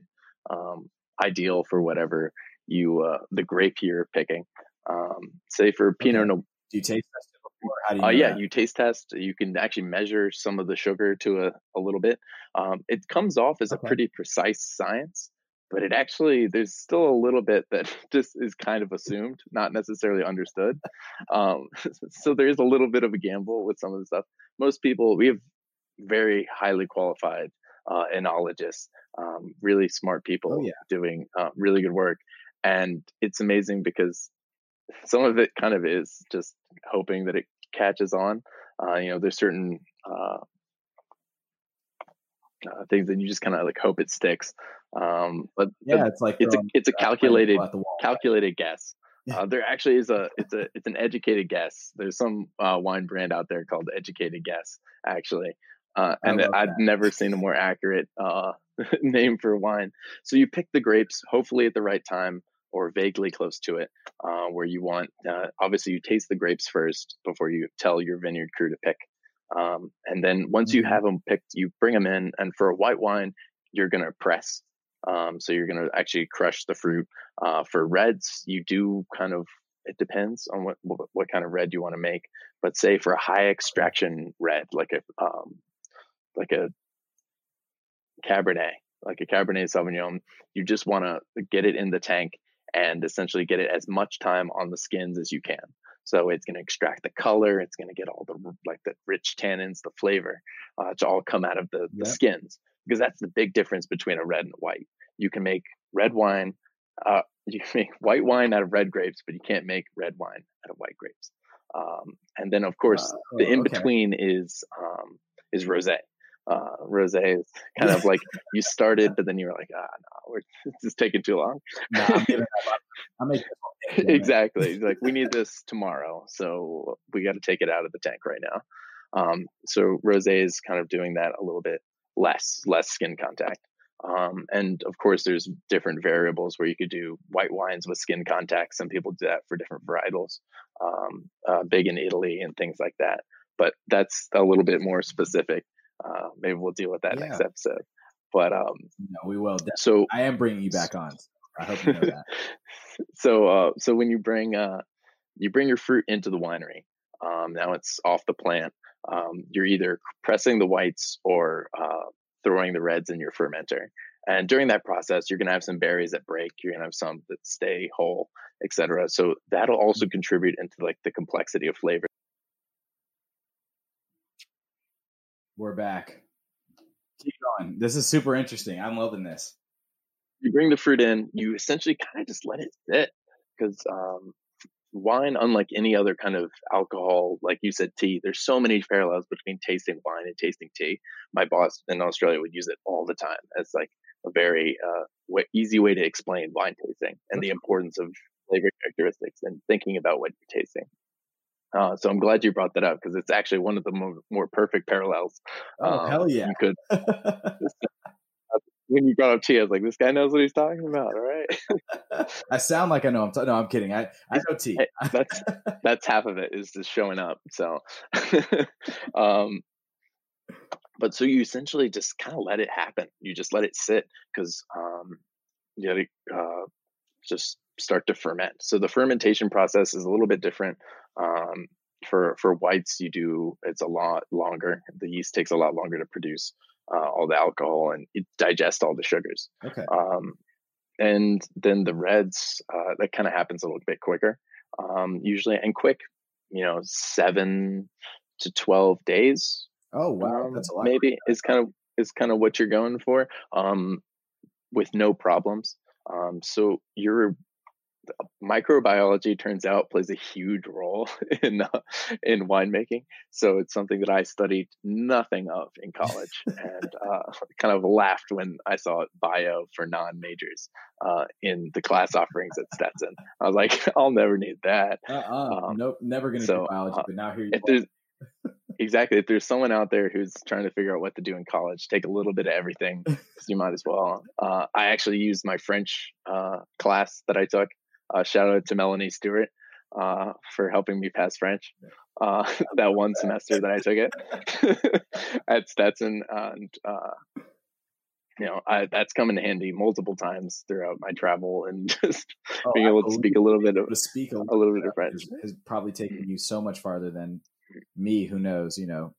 um, ideal for whatever you uh, the grape you're picking. Um, say for Pinot Noir. Do you taste test it before? How do you? Uh, yeah, that? you taste test. You can actually measure some of the sugar to a, a little bit. Um, it comes off as okay. a pretty precise science but it actually there's still a little bit that just is kind of assumed not necessarily understood. Um, so there's a little bit of a gamble with some of the stuff. Most people we have very highly qualified uh, enologists um, really smart people oh, yeah. doing uh, really good work. And it's amazing because some of it kind of is just hoping that it catches on. Uh, you know there's certain uh, things and you just kind of like hope it sticks. Um, but yeah, it's like it's a it's a calculated calculated guess. Uh, there actually is a it's a it's an educated guess. There's some uh, wine brand out there called Educated Guess actually, uh, and I've that. never seen a more accurate uh, name for wine. So you pick the grapes, hopefully at the right time or vaguely close to it, uh, where you want. Uh, obviously, you taste the grapes first before you tell your vineyard crew to pick. Um, and then once you mm-hmm. have them picked, you bring them in. And for a white wine, you're going to press. Um, so you're going to actually crush the fruit. Uh, for reds, you do kind of. It depends on what, what, what kind of red you want to make. But say for a high extraction red, like a um, like a Cabernet, like a Cabernet Sauvignon, you just want to get it in the tank and essentially get it as much time on the skins as you can. So it's going to extract the color. It's going to get all the like the rich tannins, the flavor, uh, to all come out of the, the skins because that's the big difference between a red and a white. You can make red wine, uh, you can make white wine out of red grapes, but you can't make red wine out of white grapes. Um, and then of course Oh, the in okay. between is um, is rosé. Uh, is kind of like you started, but then you were like, ah, no, we're is taking too long. Nah, I'm giving up. I'm exactly. Like, we need this tomorrow, so we got to take it out of the tank right now. Um, so rosé is kind of doing that a little bit less, less skin contact. Um, and of course, there's different variables where you could do white wines with skin contact. Some people do that for different varietals, um, uh, big in Italy and things like that. But that's a little bit more specific. Uh, maybe we'll deal with that Yeah. next episode. But um, No, we will. so I am bringing you back on. I hope you know that. so uh so when you bring uh you bring your fruit into the winery um now it's off the plant um you're either pressing the whites or uh throwing the reds in your fermenter and during that process you're going to have some berries that break you're going to have some that stay whole etc so that'll also contribute into like the complexity of flavor We're back. Keep going. This is super interesting. I'm loving this. you bring the fruit in, you essentially kind of just let it sit because um, wine, unlike any other kind of alcohol, like you said, tea, there's so many parallels between tasting wine and tasting tea. My boss in Australia would use it all the time as like a very uh, wa easy way to explain wine tasting and the importance of flavor characteristics and thinking about what you're tasting. Uh, so I'm glad you brought that up because it's actually one of the more, more perfect parallels. Oh, um, hell yeah. You could when you brought up tea, I was like, this guy knows what he's talking about. All right. I sound like I know. I'm t- no, I'm kidding. I, I know tea. Hey, that's that's half of it is just showing up. So, um, but so you essentially just kind of let it happen. You just let it sit because um, you got to uh, just start to ferment. So the fermentation process is a little bit different. Um, for for whites, you do it's a lot longer. The yeast takes a lot longer to produce uh, all the alcohol and it digest all the sugars. Okay. Um, and then the reds, uh, that kind of happens a little bit quicker, um, usually, and quick, you know, seven to 12 days. Oh wow, um, that's a lot. maybe is kind of, is kind of what you're going for, um, with no problems. Um, so your microbiology turns out plays a huge role in, uh, in winemaking. So it's something that I studied nothing of in college and, uh, kind of laughed when I saw it bio for non-majors, uh, in the class offerings at Stetson. I was like, I'll never need that. Uh-uh. um, nope, never gonna so, do biology. uh, but now here you If are. there's, exactly, if there's someone out there who's trying to figure out what to do in college, take a little bit of everything because you might as well. Uh, I actually used my French, uh, class that I took. Uh, shout out to Melanie Stewart, uh, for helping me pass French. Uh, that one semester that I took it at Stetson and, uh, you know, I, that's come in handy multiple times throughout my travel and just Oh, being able to speak a little bit of speak a, a little bit of French. is, is probably taking you so much farther than me, who knows, you know.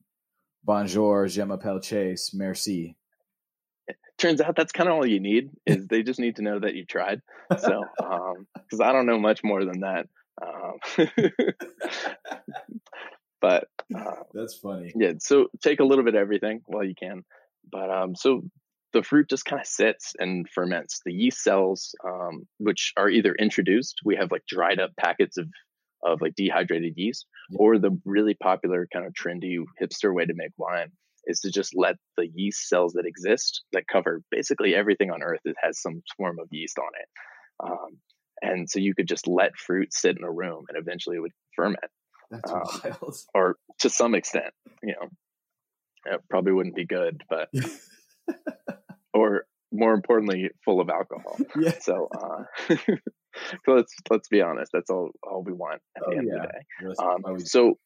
Bonjour, je m'appelle Chase, merci. Turns out that's kind of all you need is they just need to know that you tried so um because i don't know much more than that um but uh, That's funny. yeah so take a little bit of everything while you can but um so the fruit just kind of sits and ferments the yeast cells um which are either introduced we have like dried up packets of of like dehydrated yeast Yeah. or the really popular kind of trendy hipster way to make wine is to just let the yeast cells that exist that cover basically everything on earth that has some form of yeast on it um, and so you could just let fruit sit in a room and eventually it would ferment That's um, wild. or to some extent you know it probably wouldn't be good but or more importantly full of alcohol yeah. so uh so let's let's be honest that's all all we want at Oh, the end yeah. of the day um, so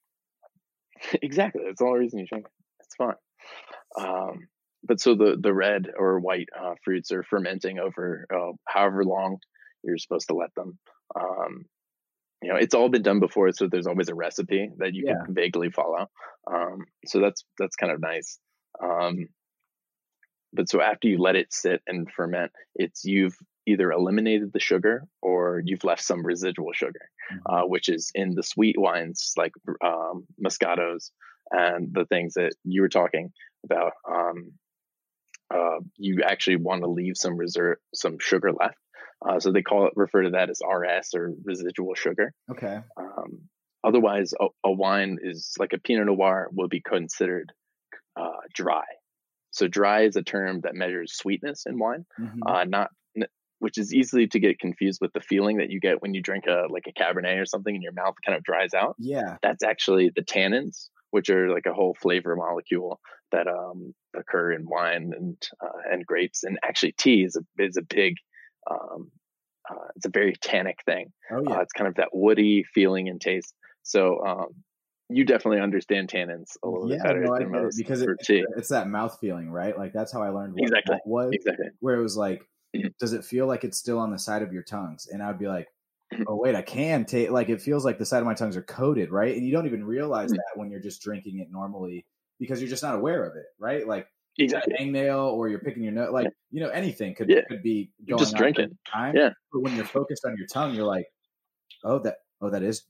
exactly, that's the only reason you drink. it. It's fun. Um, but so the the red or white uh, fruits are fermenting over uh, however long you're supposed to let them. Um, you know, it's all been done before, so there's always a recipe that you Yeah. can vaguely follow. Um, so that's that's kind of nice. Um, but so after you let it sit and ferment, it's you've either eliminated the sugar or you've left some residual sugar Mhm. uh, which is in the sweet wines like um, Moscatos and the things that you were talking about. Um, uh, you actually want to leave some reserve, some sugar left. Uh, so they call it, refer to that as RS or residual sugar. okay. Um, otherwise, a, a, wine is like a Pinot Noir will be considered uh, dry. So dry is a term that measures sweetness in wine, mm-hmm. uh, not which is easily to get confused with the feeling that you get when you drink a like a Cabernet or something and your mouth kind of dries out. Yeah, that's actually the tannins, which are like a whole flavor molecule that um, occur in wine and uh, and grapes, and actually tea is a is a big um, uh, it's a very tannic thing. Oh yeah, uh, it's kind of that woody feeling and taste. So um, you definitely understand tannins a little yeah, bit better no, than most because it, it's that mouth feeling, right? Like that's how I learned what exactly. was. Exactly. Where it was like, mm-hmm. does it feel like it's still on the side of your tongues? And I'd be like. Oh wait, I can take. Like it feels like the side of my tongues are coated, right? And you don't even realize mm-hmm. that when you're just drinking it normally because you're just not aware of it, right? Like exactly hangnail or you're picking your nose, like you know anything could yeah. could be going just drinking. Time. Yeah. But when you're focused on your tongue, you're like, oh that oh that is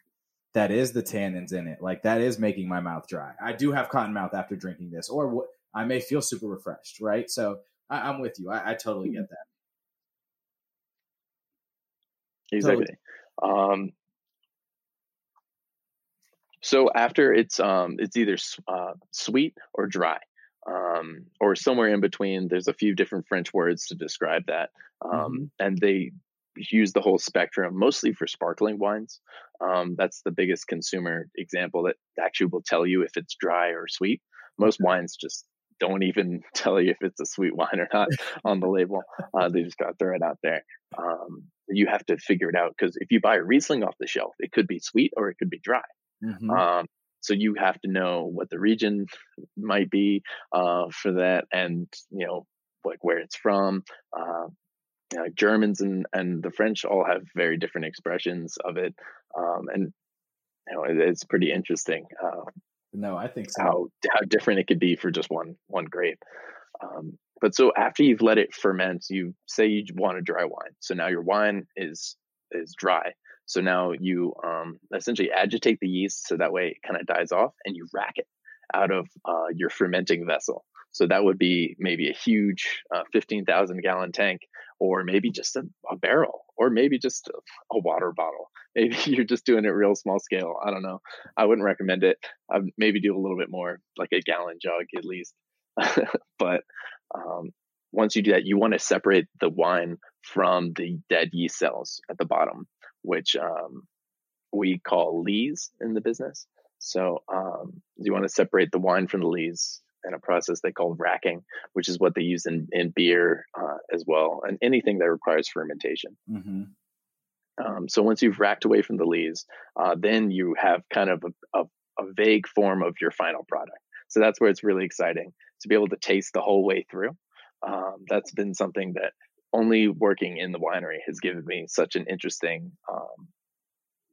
that is the tannins in it. Like that is making my mouth dry. I do have cotton mouth after drinking this, or what I may feel super refreshed, right? So I, am with you. I, I, totally get that. Exactly. Totally. Um, so after it's um, it's either uh, sweet or dry, um, or somewhere in between. There's a few different French words to describe that, um, mm-hmm. and they use the whole spectrum, mostly for sparkling wines. Um, that's the biggest consumer example that actually will tell you if it's dry or sweet. Most wines just don't even tell you if it's a sweet wine or not on the label. Uh, they just got to throw it out there. Um, you have to figure it out because if you buy a Riesling off the shelf, it could be sweet or it could be dry. Mm-hmm. Um, so you have to know what the region might be uh, for that, and you know like where it's from. Uh, you know, Germans and, and the French all have very different expressions of it, um, and you know it, it's pretty interesting. Uh, no, I think so. How how different it could be for just one one grape. Um, but so after you've let it ferment, you say you want a dry wine. So now your wine is is dry. So now you um, essentially agitate the yeast so that way it kind of dies off, and you rack it out of uh, your fermenting vessel. So that would be maybe a huge uh, 15,000 gallon tank, or maybe just a, a barrel, or maybe just a, a, water bottle. Maybe you're just doing it real small scale. I don't know. I wouldn't recommend it. I'd maybe do a little bit more, like a gallon jug at least. but um, once you do that, you want to separate the wine from the dead yeast cells at the bottom, which um, we call lees in the business. So um, you want to separate the wine from the lees in a process they call racking, which is what they use in, in beer uh, as well, and anything that requires fermentation. Mm-hmm. Um, so once you've racked away from the lees, uh, then you have kind of a, a, a, vague form of your final product. So that's where it's really exciting to be able to taste the whole way through. Um, that's been something that only working in the winery has given me such an interesting um,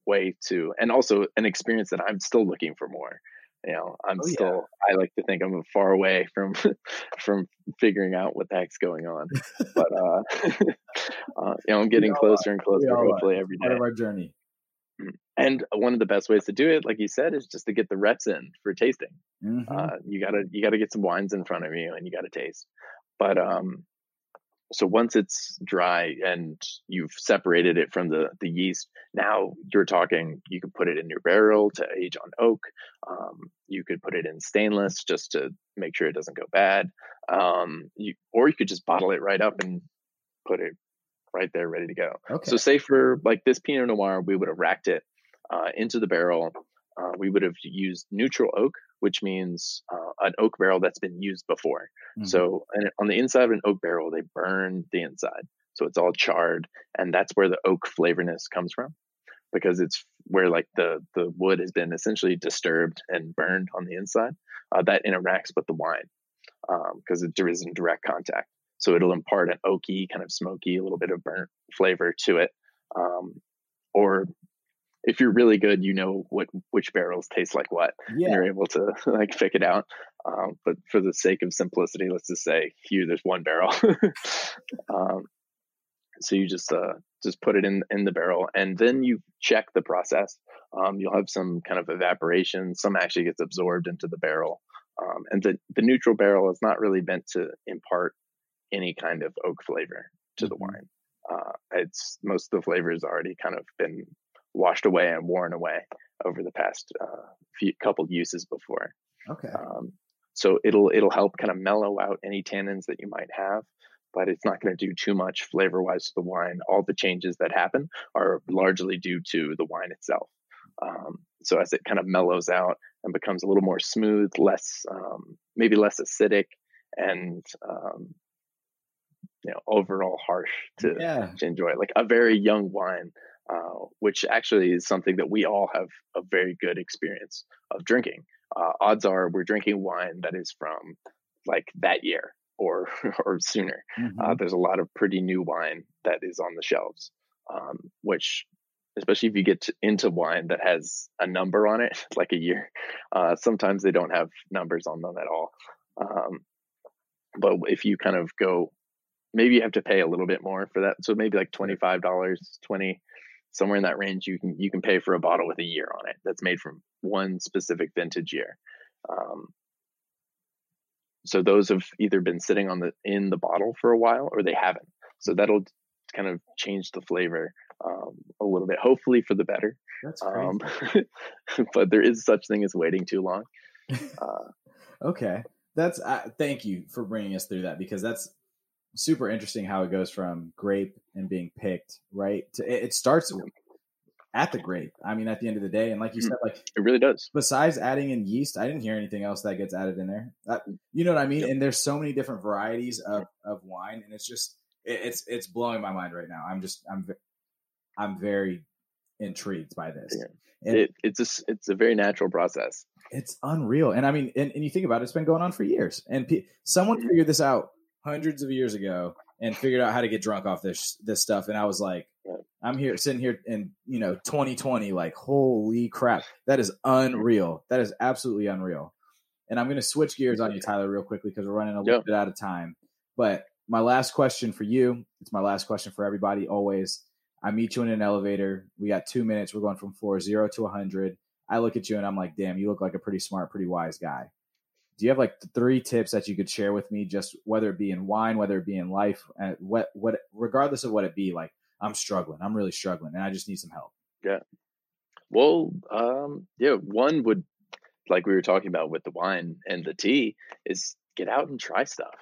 way to, and also an experience that I'm still looking for more you know i'm oh, still yeah. i like to think i'm far away from from figuring out what the heck's going on but uh, uh you know i'm getting closer and closer hopefully every day part of our journey. Mm, and one of the best ways to do it like you said is just to get the reps in for tasting. Mm-hmm. uh, you gotta you gotta get some wines in front of you and you gotta taste. But um so once it's dry and you've separated it from the the yeast now you're talking you could put it in your barrel to age on oak. Um, you could put it in stainless just to make sure it doesn't go bad. Um, you, or you could just bottle it right up and put it right there ready to go. Okay. so say for like this pinot noir we would have racked it uh, into the barrel. Uh, we would have used neutral oak which means uh, an oak barrel that's been used before. Mm-hmm. So on the inside of an oak barrel, they burn the inside. So it's all charred. And that's where the oak flavorness comes from because it's where like the, the wood has been essentially disturbed and burned on the inside. Uh, that interacts with the wine because um, there is in direct contact. So it'll impart an oaky, kind of smoky, a little bit of burnt flavor to it. Um, or if you're really good, you know what which barrels taste like what. Yeah. And you're able to like pick it out. Um, but for the sake of simplicity, let's just say here there's one barrel. um, so you just uh, just put it in in the barrel, and then you check the process. Um, you'll have some kind of evaporation. Some actually gets absorbed into the barrel, um, and the the neutral barrel is not really meant to impart any kind of oak flavor to the mm-hmm. wine. Uh, it's most of the flavor has already kind of been washed away and worn away. over the past uh, few couple uses before. Okay. Um, so it'll it'll help kind of mellow out any tannins that you might have, but it's not going to do too much flavor wise to the wine. All the changes that happen are largely due to the wine itself. Um, so as it kind of mellows out and becomes a little more smooth, less um, maybe less acidic, and um, you know overall harsh to, yeah. to enjoy, like a very young wine. Uh, which actually is something that we all have a very good experience of drinking uh, odds are we're drinking wine that is from like that year or or sooner. Mm-hmm. Uh, there's a lot of pretty new wine that is on the shelves, um, which especially if you get to, into wine that has a number on it, like a year, uh, sometimes they don't have numbers on them at all. Um, but if you kind of go, maybe you have to pay a little bit more for that. So maybe like twenty five dollars, twenty somewhere in that range you can you can pay for a bottle with a year on it that's made from one specific vintage year. Um, so those have either been sitting on the in the bottle for a while or they haven't. So that'll kind of change the flavor um, a little bit hopefully for the better. That's um, but there is such thing as waiting too long. Uh, okay. That's uh, thank you for bringing us through that because that's super interesting how it goes from grape and being picked right to it, it starts at the grape. I mean, at the end of the day, and like you Mhm. said, like it really does besides adding in yeast, I didn't hear anything else that gets added in there. That, you know what I mean? Yep. And there's so many different varieties of, of wine, and it's just it, it's it's blowing my mind right now. I'm just I'm I'm very intrigued by this. Yeah. And it, it's a, s- it's a very natural process it's unreal, and I mean, and, and you think about it, it's been going on for years, and pe- someone figured this out hundreds of years ago and figured out how to get drunk off this this stuff, and I was like. I'm here sitting here in you know 2020 like holy crap. That is unreal. That is absolutely unreal. And I'm going to switch gears on you Tyler real quickly because we're running a little Yeah. bit out of time. But my last question for you it's my last question for everybody always. I meet you in an elevator. We got 2 minutes. We're going from floor 0 to 100 I look at you and I'm like damn you look like a pretty smart pretty wise guy do you have like three tips that you could share with me just whether it be in wine whether it be in life and what what regardless of what it be like I'm struggling. I'm really struggling, and I just need some help. Yeah. Well, um, yeah, one would like we were talking about with the wine and the tea is get out and try stuff.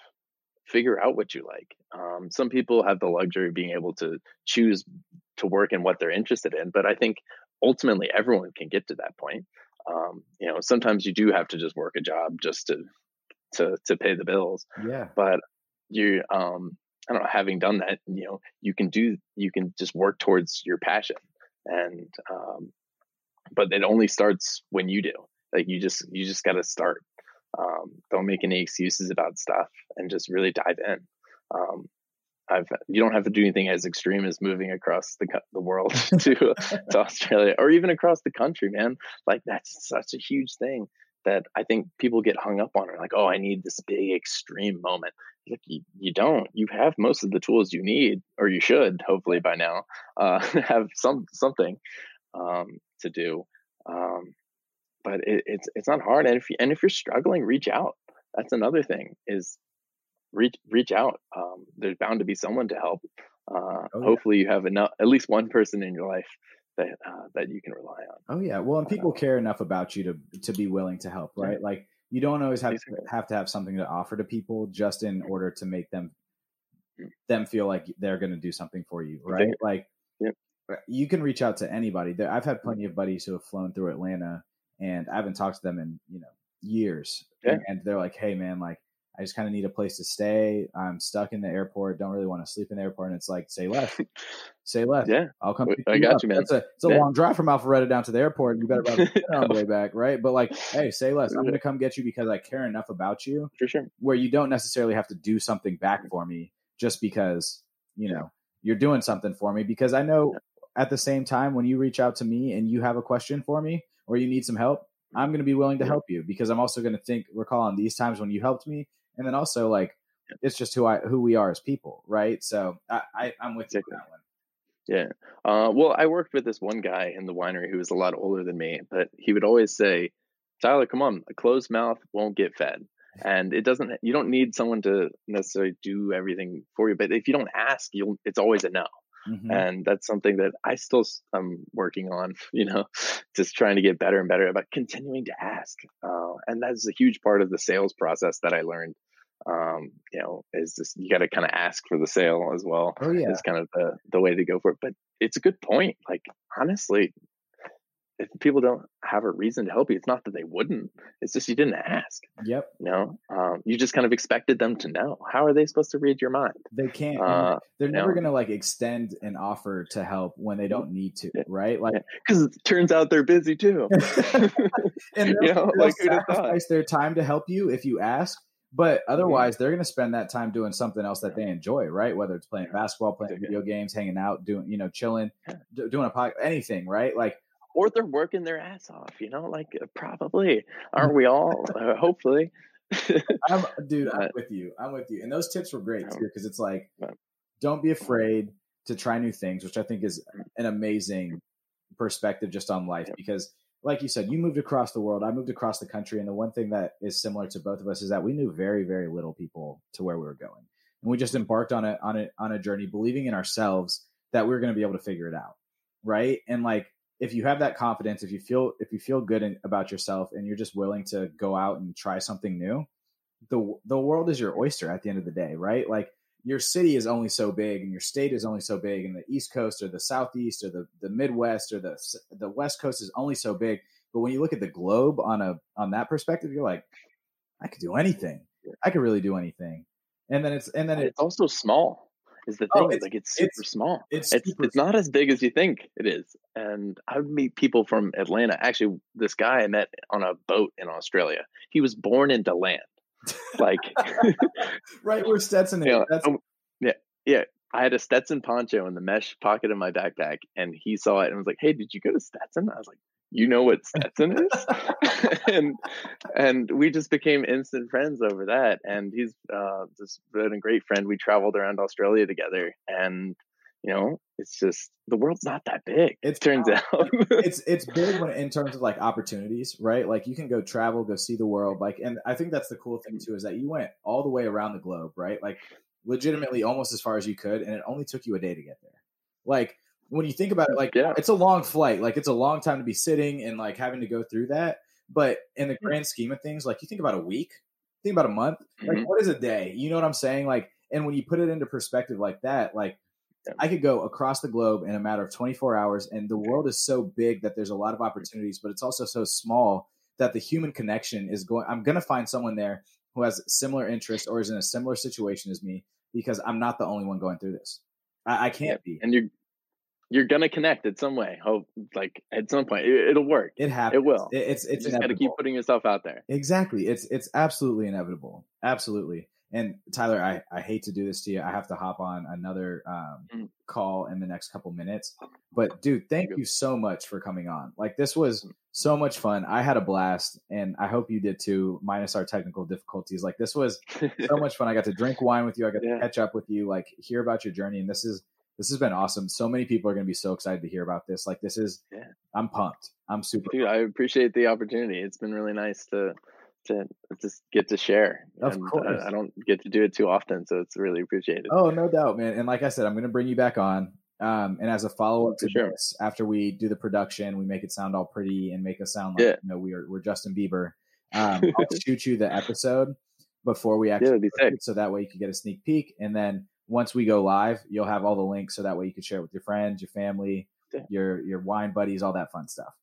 Figure out what you like. Um, some people have the luxury of being able to choose to work in what they're interested in, but I think ultimately everyone can get to that point. Um, you know, sometimes you do have to just work a job just to to to pay the bills, Yeah, but you um i don't know having done that you know you can do you can just work towards your passion and um but it only starts when you do like you just you just got to start um don't make any excuses about stuff and just really dive in um I've you don't have to do anything as extreme as moving across the the world to to Australia or even across the country, man. Like that's such a huge thing that I think people get hung up on. Are like, oh, I need this big extreme moment. Like you, you don't. You have most of the tools you need, or you should, hopefully by now, uh, have some something um, to do. Um, but it, it's it's not hard, and if you, and if you're struggling, reach out. That's another thing is reach reach out. Um, there's bound to be someone to help. Uh, Oh, yeah. hopefully, you have enough, at least one person in your life that uh, that you can rely on. Oh yeah. Well, and people care enough about you to to be willing to help, Yeah. right? Like you don't always have to, have to have something to offer to people just in order to make them them feel like they're going to do something for you, right? Exactly. Like Yep. you can reach out to anybody. There, I've had plenty of buddies who have flown through Atlanta, and I haven't talked to them in you know years, Yeah. and, and they're like, "Hey, man, like." I just kind of need a place to stay. I'm stuck in the airport. Don't really want to sleep in the airport. And it's like, say less, say less. Yeah, I'll come. I got up. you, man. It's a it's a Yeah. long drive from Alpharetta down to the airport. You better dinner on the way back, right? But like, hey, say less. I'm going to come get you because I care enough about you, for sure. where you don't necessarily have to do something back for me just because you know you're doing something for me. Because I know at the same time when you reach out to me and you have a question for me or you need some help, I'm going to be willing to help you because I'm also going to think recall on these times when you helped me, and then also like it's just who I who we are as people, right? So I, I I'm with you on that one. Yeah. Uh, well, I worked with this one guy in the winery who was a lot older than me, but he would always say, Tyler, come on, a closed mouth won't get fed. And it doesn't, you don't need someone to necessarily do everything for you. But if you don't ask, you'll, it's always a no. Mm-hmm. and that's something that I still am working on. You know, just trying to get better and better about continuing to ask, uh, and that's a huge part of the sales process that I learned. Um, you know, is just you got to kind of ask for the sale as well. Oh yeah, is kind of the the way to go for it. But it's a good point. Like honestly, if people don't have a reason to help you, it's not that they wouldn't. It's just you didn't ask. Yep. You know, um, you just kind of expected them to know. How are they supposed to read your mind? They can't. Uh, they're never know. to like extend an offer to help when they don't need to, right? Like because it turns out they're busy too. and you know, like sacrifice their time to help you if you ask. But otherwise, they're going to spend that time doing something else that they enjoy, right? Whether it's playing basketball, playing video games, hanging out, doing you know, chilling, doing a podcast, anything, right? Like or they're working their ass off. You know, like uh, probably aren't we all? uh, hopefully. I'm, dude, I'm with you. I'm with you. And those tips were great too, because it's like, don't be afraid to try new things, which I think is mm. an amazing perspective just on life. Because, like you said, you moved across the world. I moved across the country, and the one thing that is similar to both of us is that we knew very, very little people to where we were going, and we just embarked on a on a on a journey, believing in ourselves that we were going to be able to figure it out, right? And like if you have that confidence, if you feel if you feel good in, about yourself and you're just willing to go out and try something new, the the world is your oyster at the end of the day, right? Like your city is only so big and your state is only so big and the East Coast or the Southeast or the, the Midwest or the the West Coast is only so big. But when you look at the globe on a on that perspective, you're like, I could do anything. I could really do anything. And then it's and then it's, it's also small is the oh, thing. Oh, it's, like it's super it's, small. It's it's, it's not as big as you think it is. And I would meet people from Atlanta. Actually, this guy I met on a boat in Australia. He was born in DeLand. Like right where Stetson is. You know. Um, yeah, yeah. I had a Stetson poncho in the mesh pocket of my backpack, and he saw it and was like, "Hey, did you go to Stetson?" I was like, "You know what Stetson is?" and and we just became instant friends over that. And he's uh, just been a great friend. We traveled around Australia together, and you know, it's just the world's not that big. It turns out it's it's big when, in terms of like opportunities, right? Like you can go travel, go see the world, like, and I think that's the cool thing too is that you went all the way around the globe, right? Like legitimately almost as far as you could, and it only took you a day to get there. Like when you think about it, like yeah. it's a long flight, like it's a long time to be sitting and like having to go through that. But in the grand scheme of things, like you think about a week, think about a month, like mm-hmm. what is a day? You know what I'm saying? Like, and when you put it into perspective like that, like I could go across the globe in a matter of 24 hours, and the world is so big that there's a lot of opportunities, but it's also so small that the human connection is going. I'm going to find someone there who has similar interests or is in a similar situation as me because I'm not the only one going through this. I, I can't be. And you're you're gonna connect in some way. Hope like at some point it, will work. It happens. It will. It, it's it's you just got to keep putting yourself out there. Exactly. It's it's absolutely inevitable. Absolutely. And Tyler, I, I hate to do this to you. I have to hop on another um, mm. call in the next couple minutes. But dude, thank you so much for coming on. Like this was mm. so much fun. I had a blast, and I hope you did too. Minus our technical difficulties. Like this was so much fun. I got to drink wine with you. I got yeah. to catch up with you. Like hear about your journey, and this is this has been awesome. So many people are going to be so excited to hear about this. Like this is, yeah. I'm pumped. I'm super. Dude, pumped. I appreciate the opportunity. It's been really nice to to just get to share. Of and course. I, I, don't get to do it too often, so it's really appreciated. Oh, no doubt, man. And like I said, I'm going to bring you back on. Um, and as a follow up to sure. this, after we do the production, we make it sound all pretty and make us sound like yeah. you know we are we're Justin Bieber. Um, I'll shoot you the episode before we actually, yeah, so that way you can get a sneak peek. And then once we go live, you'll have all the links, so that way you can share it with your friends, your family, your your wine buddies, all that fun stuff.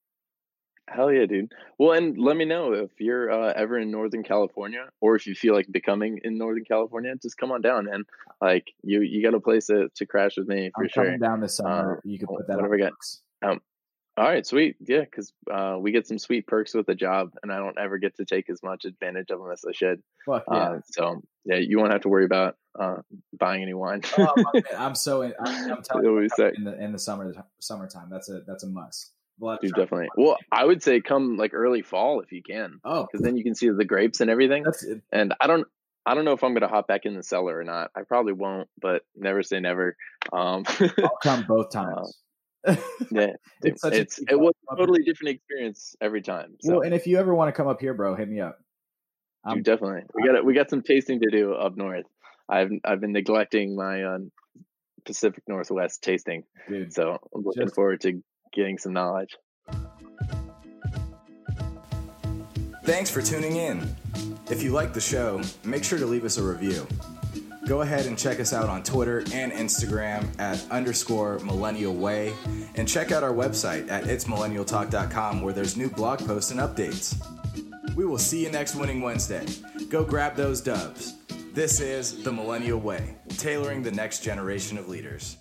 Hell yeah, dude. Well, and let me know if you're uh, ever in Northern California, or if you feel like becoming in Northern California, just come on down, man. Like you, you got a place to, to crash with me for I'm sure. down this summer, um, you can put that. Whatever we got. Um, all right, sweet. Yeah, because uh, we get some sweet perks with the job, and I don't ever get to take as much advantage of them as I should. Fuck yeah. Uh, so yeah, you won't have to worry about uh, buying any wine. oh, I'm so in, I'm, I'm telling you in the in the summer summertime. That's a that's a must. Dude, definitely. Well, I would say come like early fall if you can. Oh, because then you can see the grapes and everything. That's it. And I don't, I don't know if I'm gonna hop back in the cellar or not. I probably won't, but never say never. Um, I'll come both uh, times. Yeah, it's, it's it was a totally different experience every time. So. Well, and if you ever want to come up here, bro, hit me up. Dude, definitely. We got we got some tasting to do up north. I've I've been neglecting my uh, Pacific Northwest tasting. Dude, So I'm looking Just- forward to getting some knowledge. Thanks for tuning in. If you like the show, make sure to leave us a review. Go ahead and check us out on Twitter and Instagram at underscore millennial way, and check out our website at itsmillennialtalk.com where there's new blog posts and updates. We will see you next Winning Wednesday. Go grab those dubs. This is The Millennial Way, tailoring the next generation of leaders.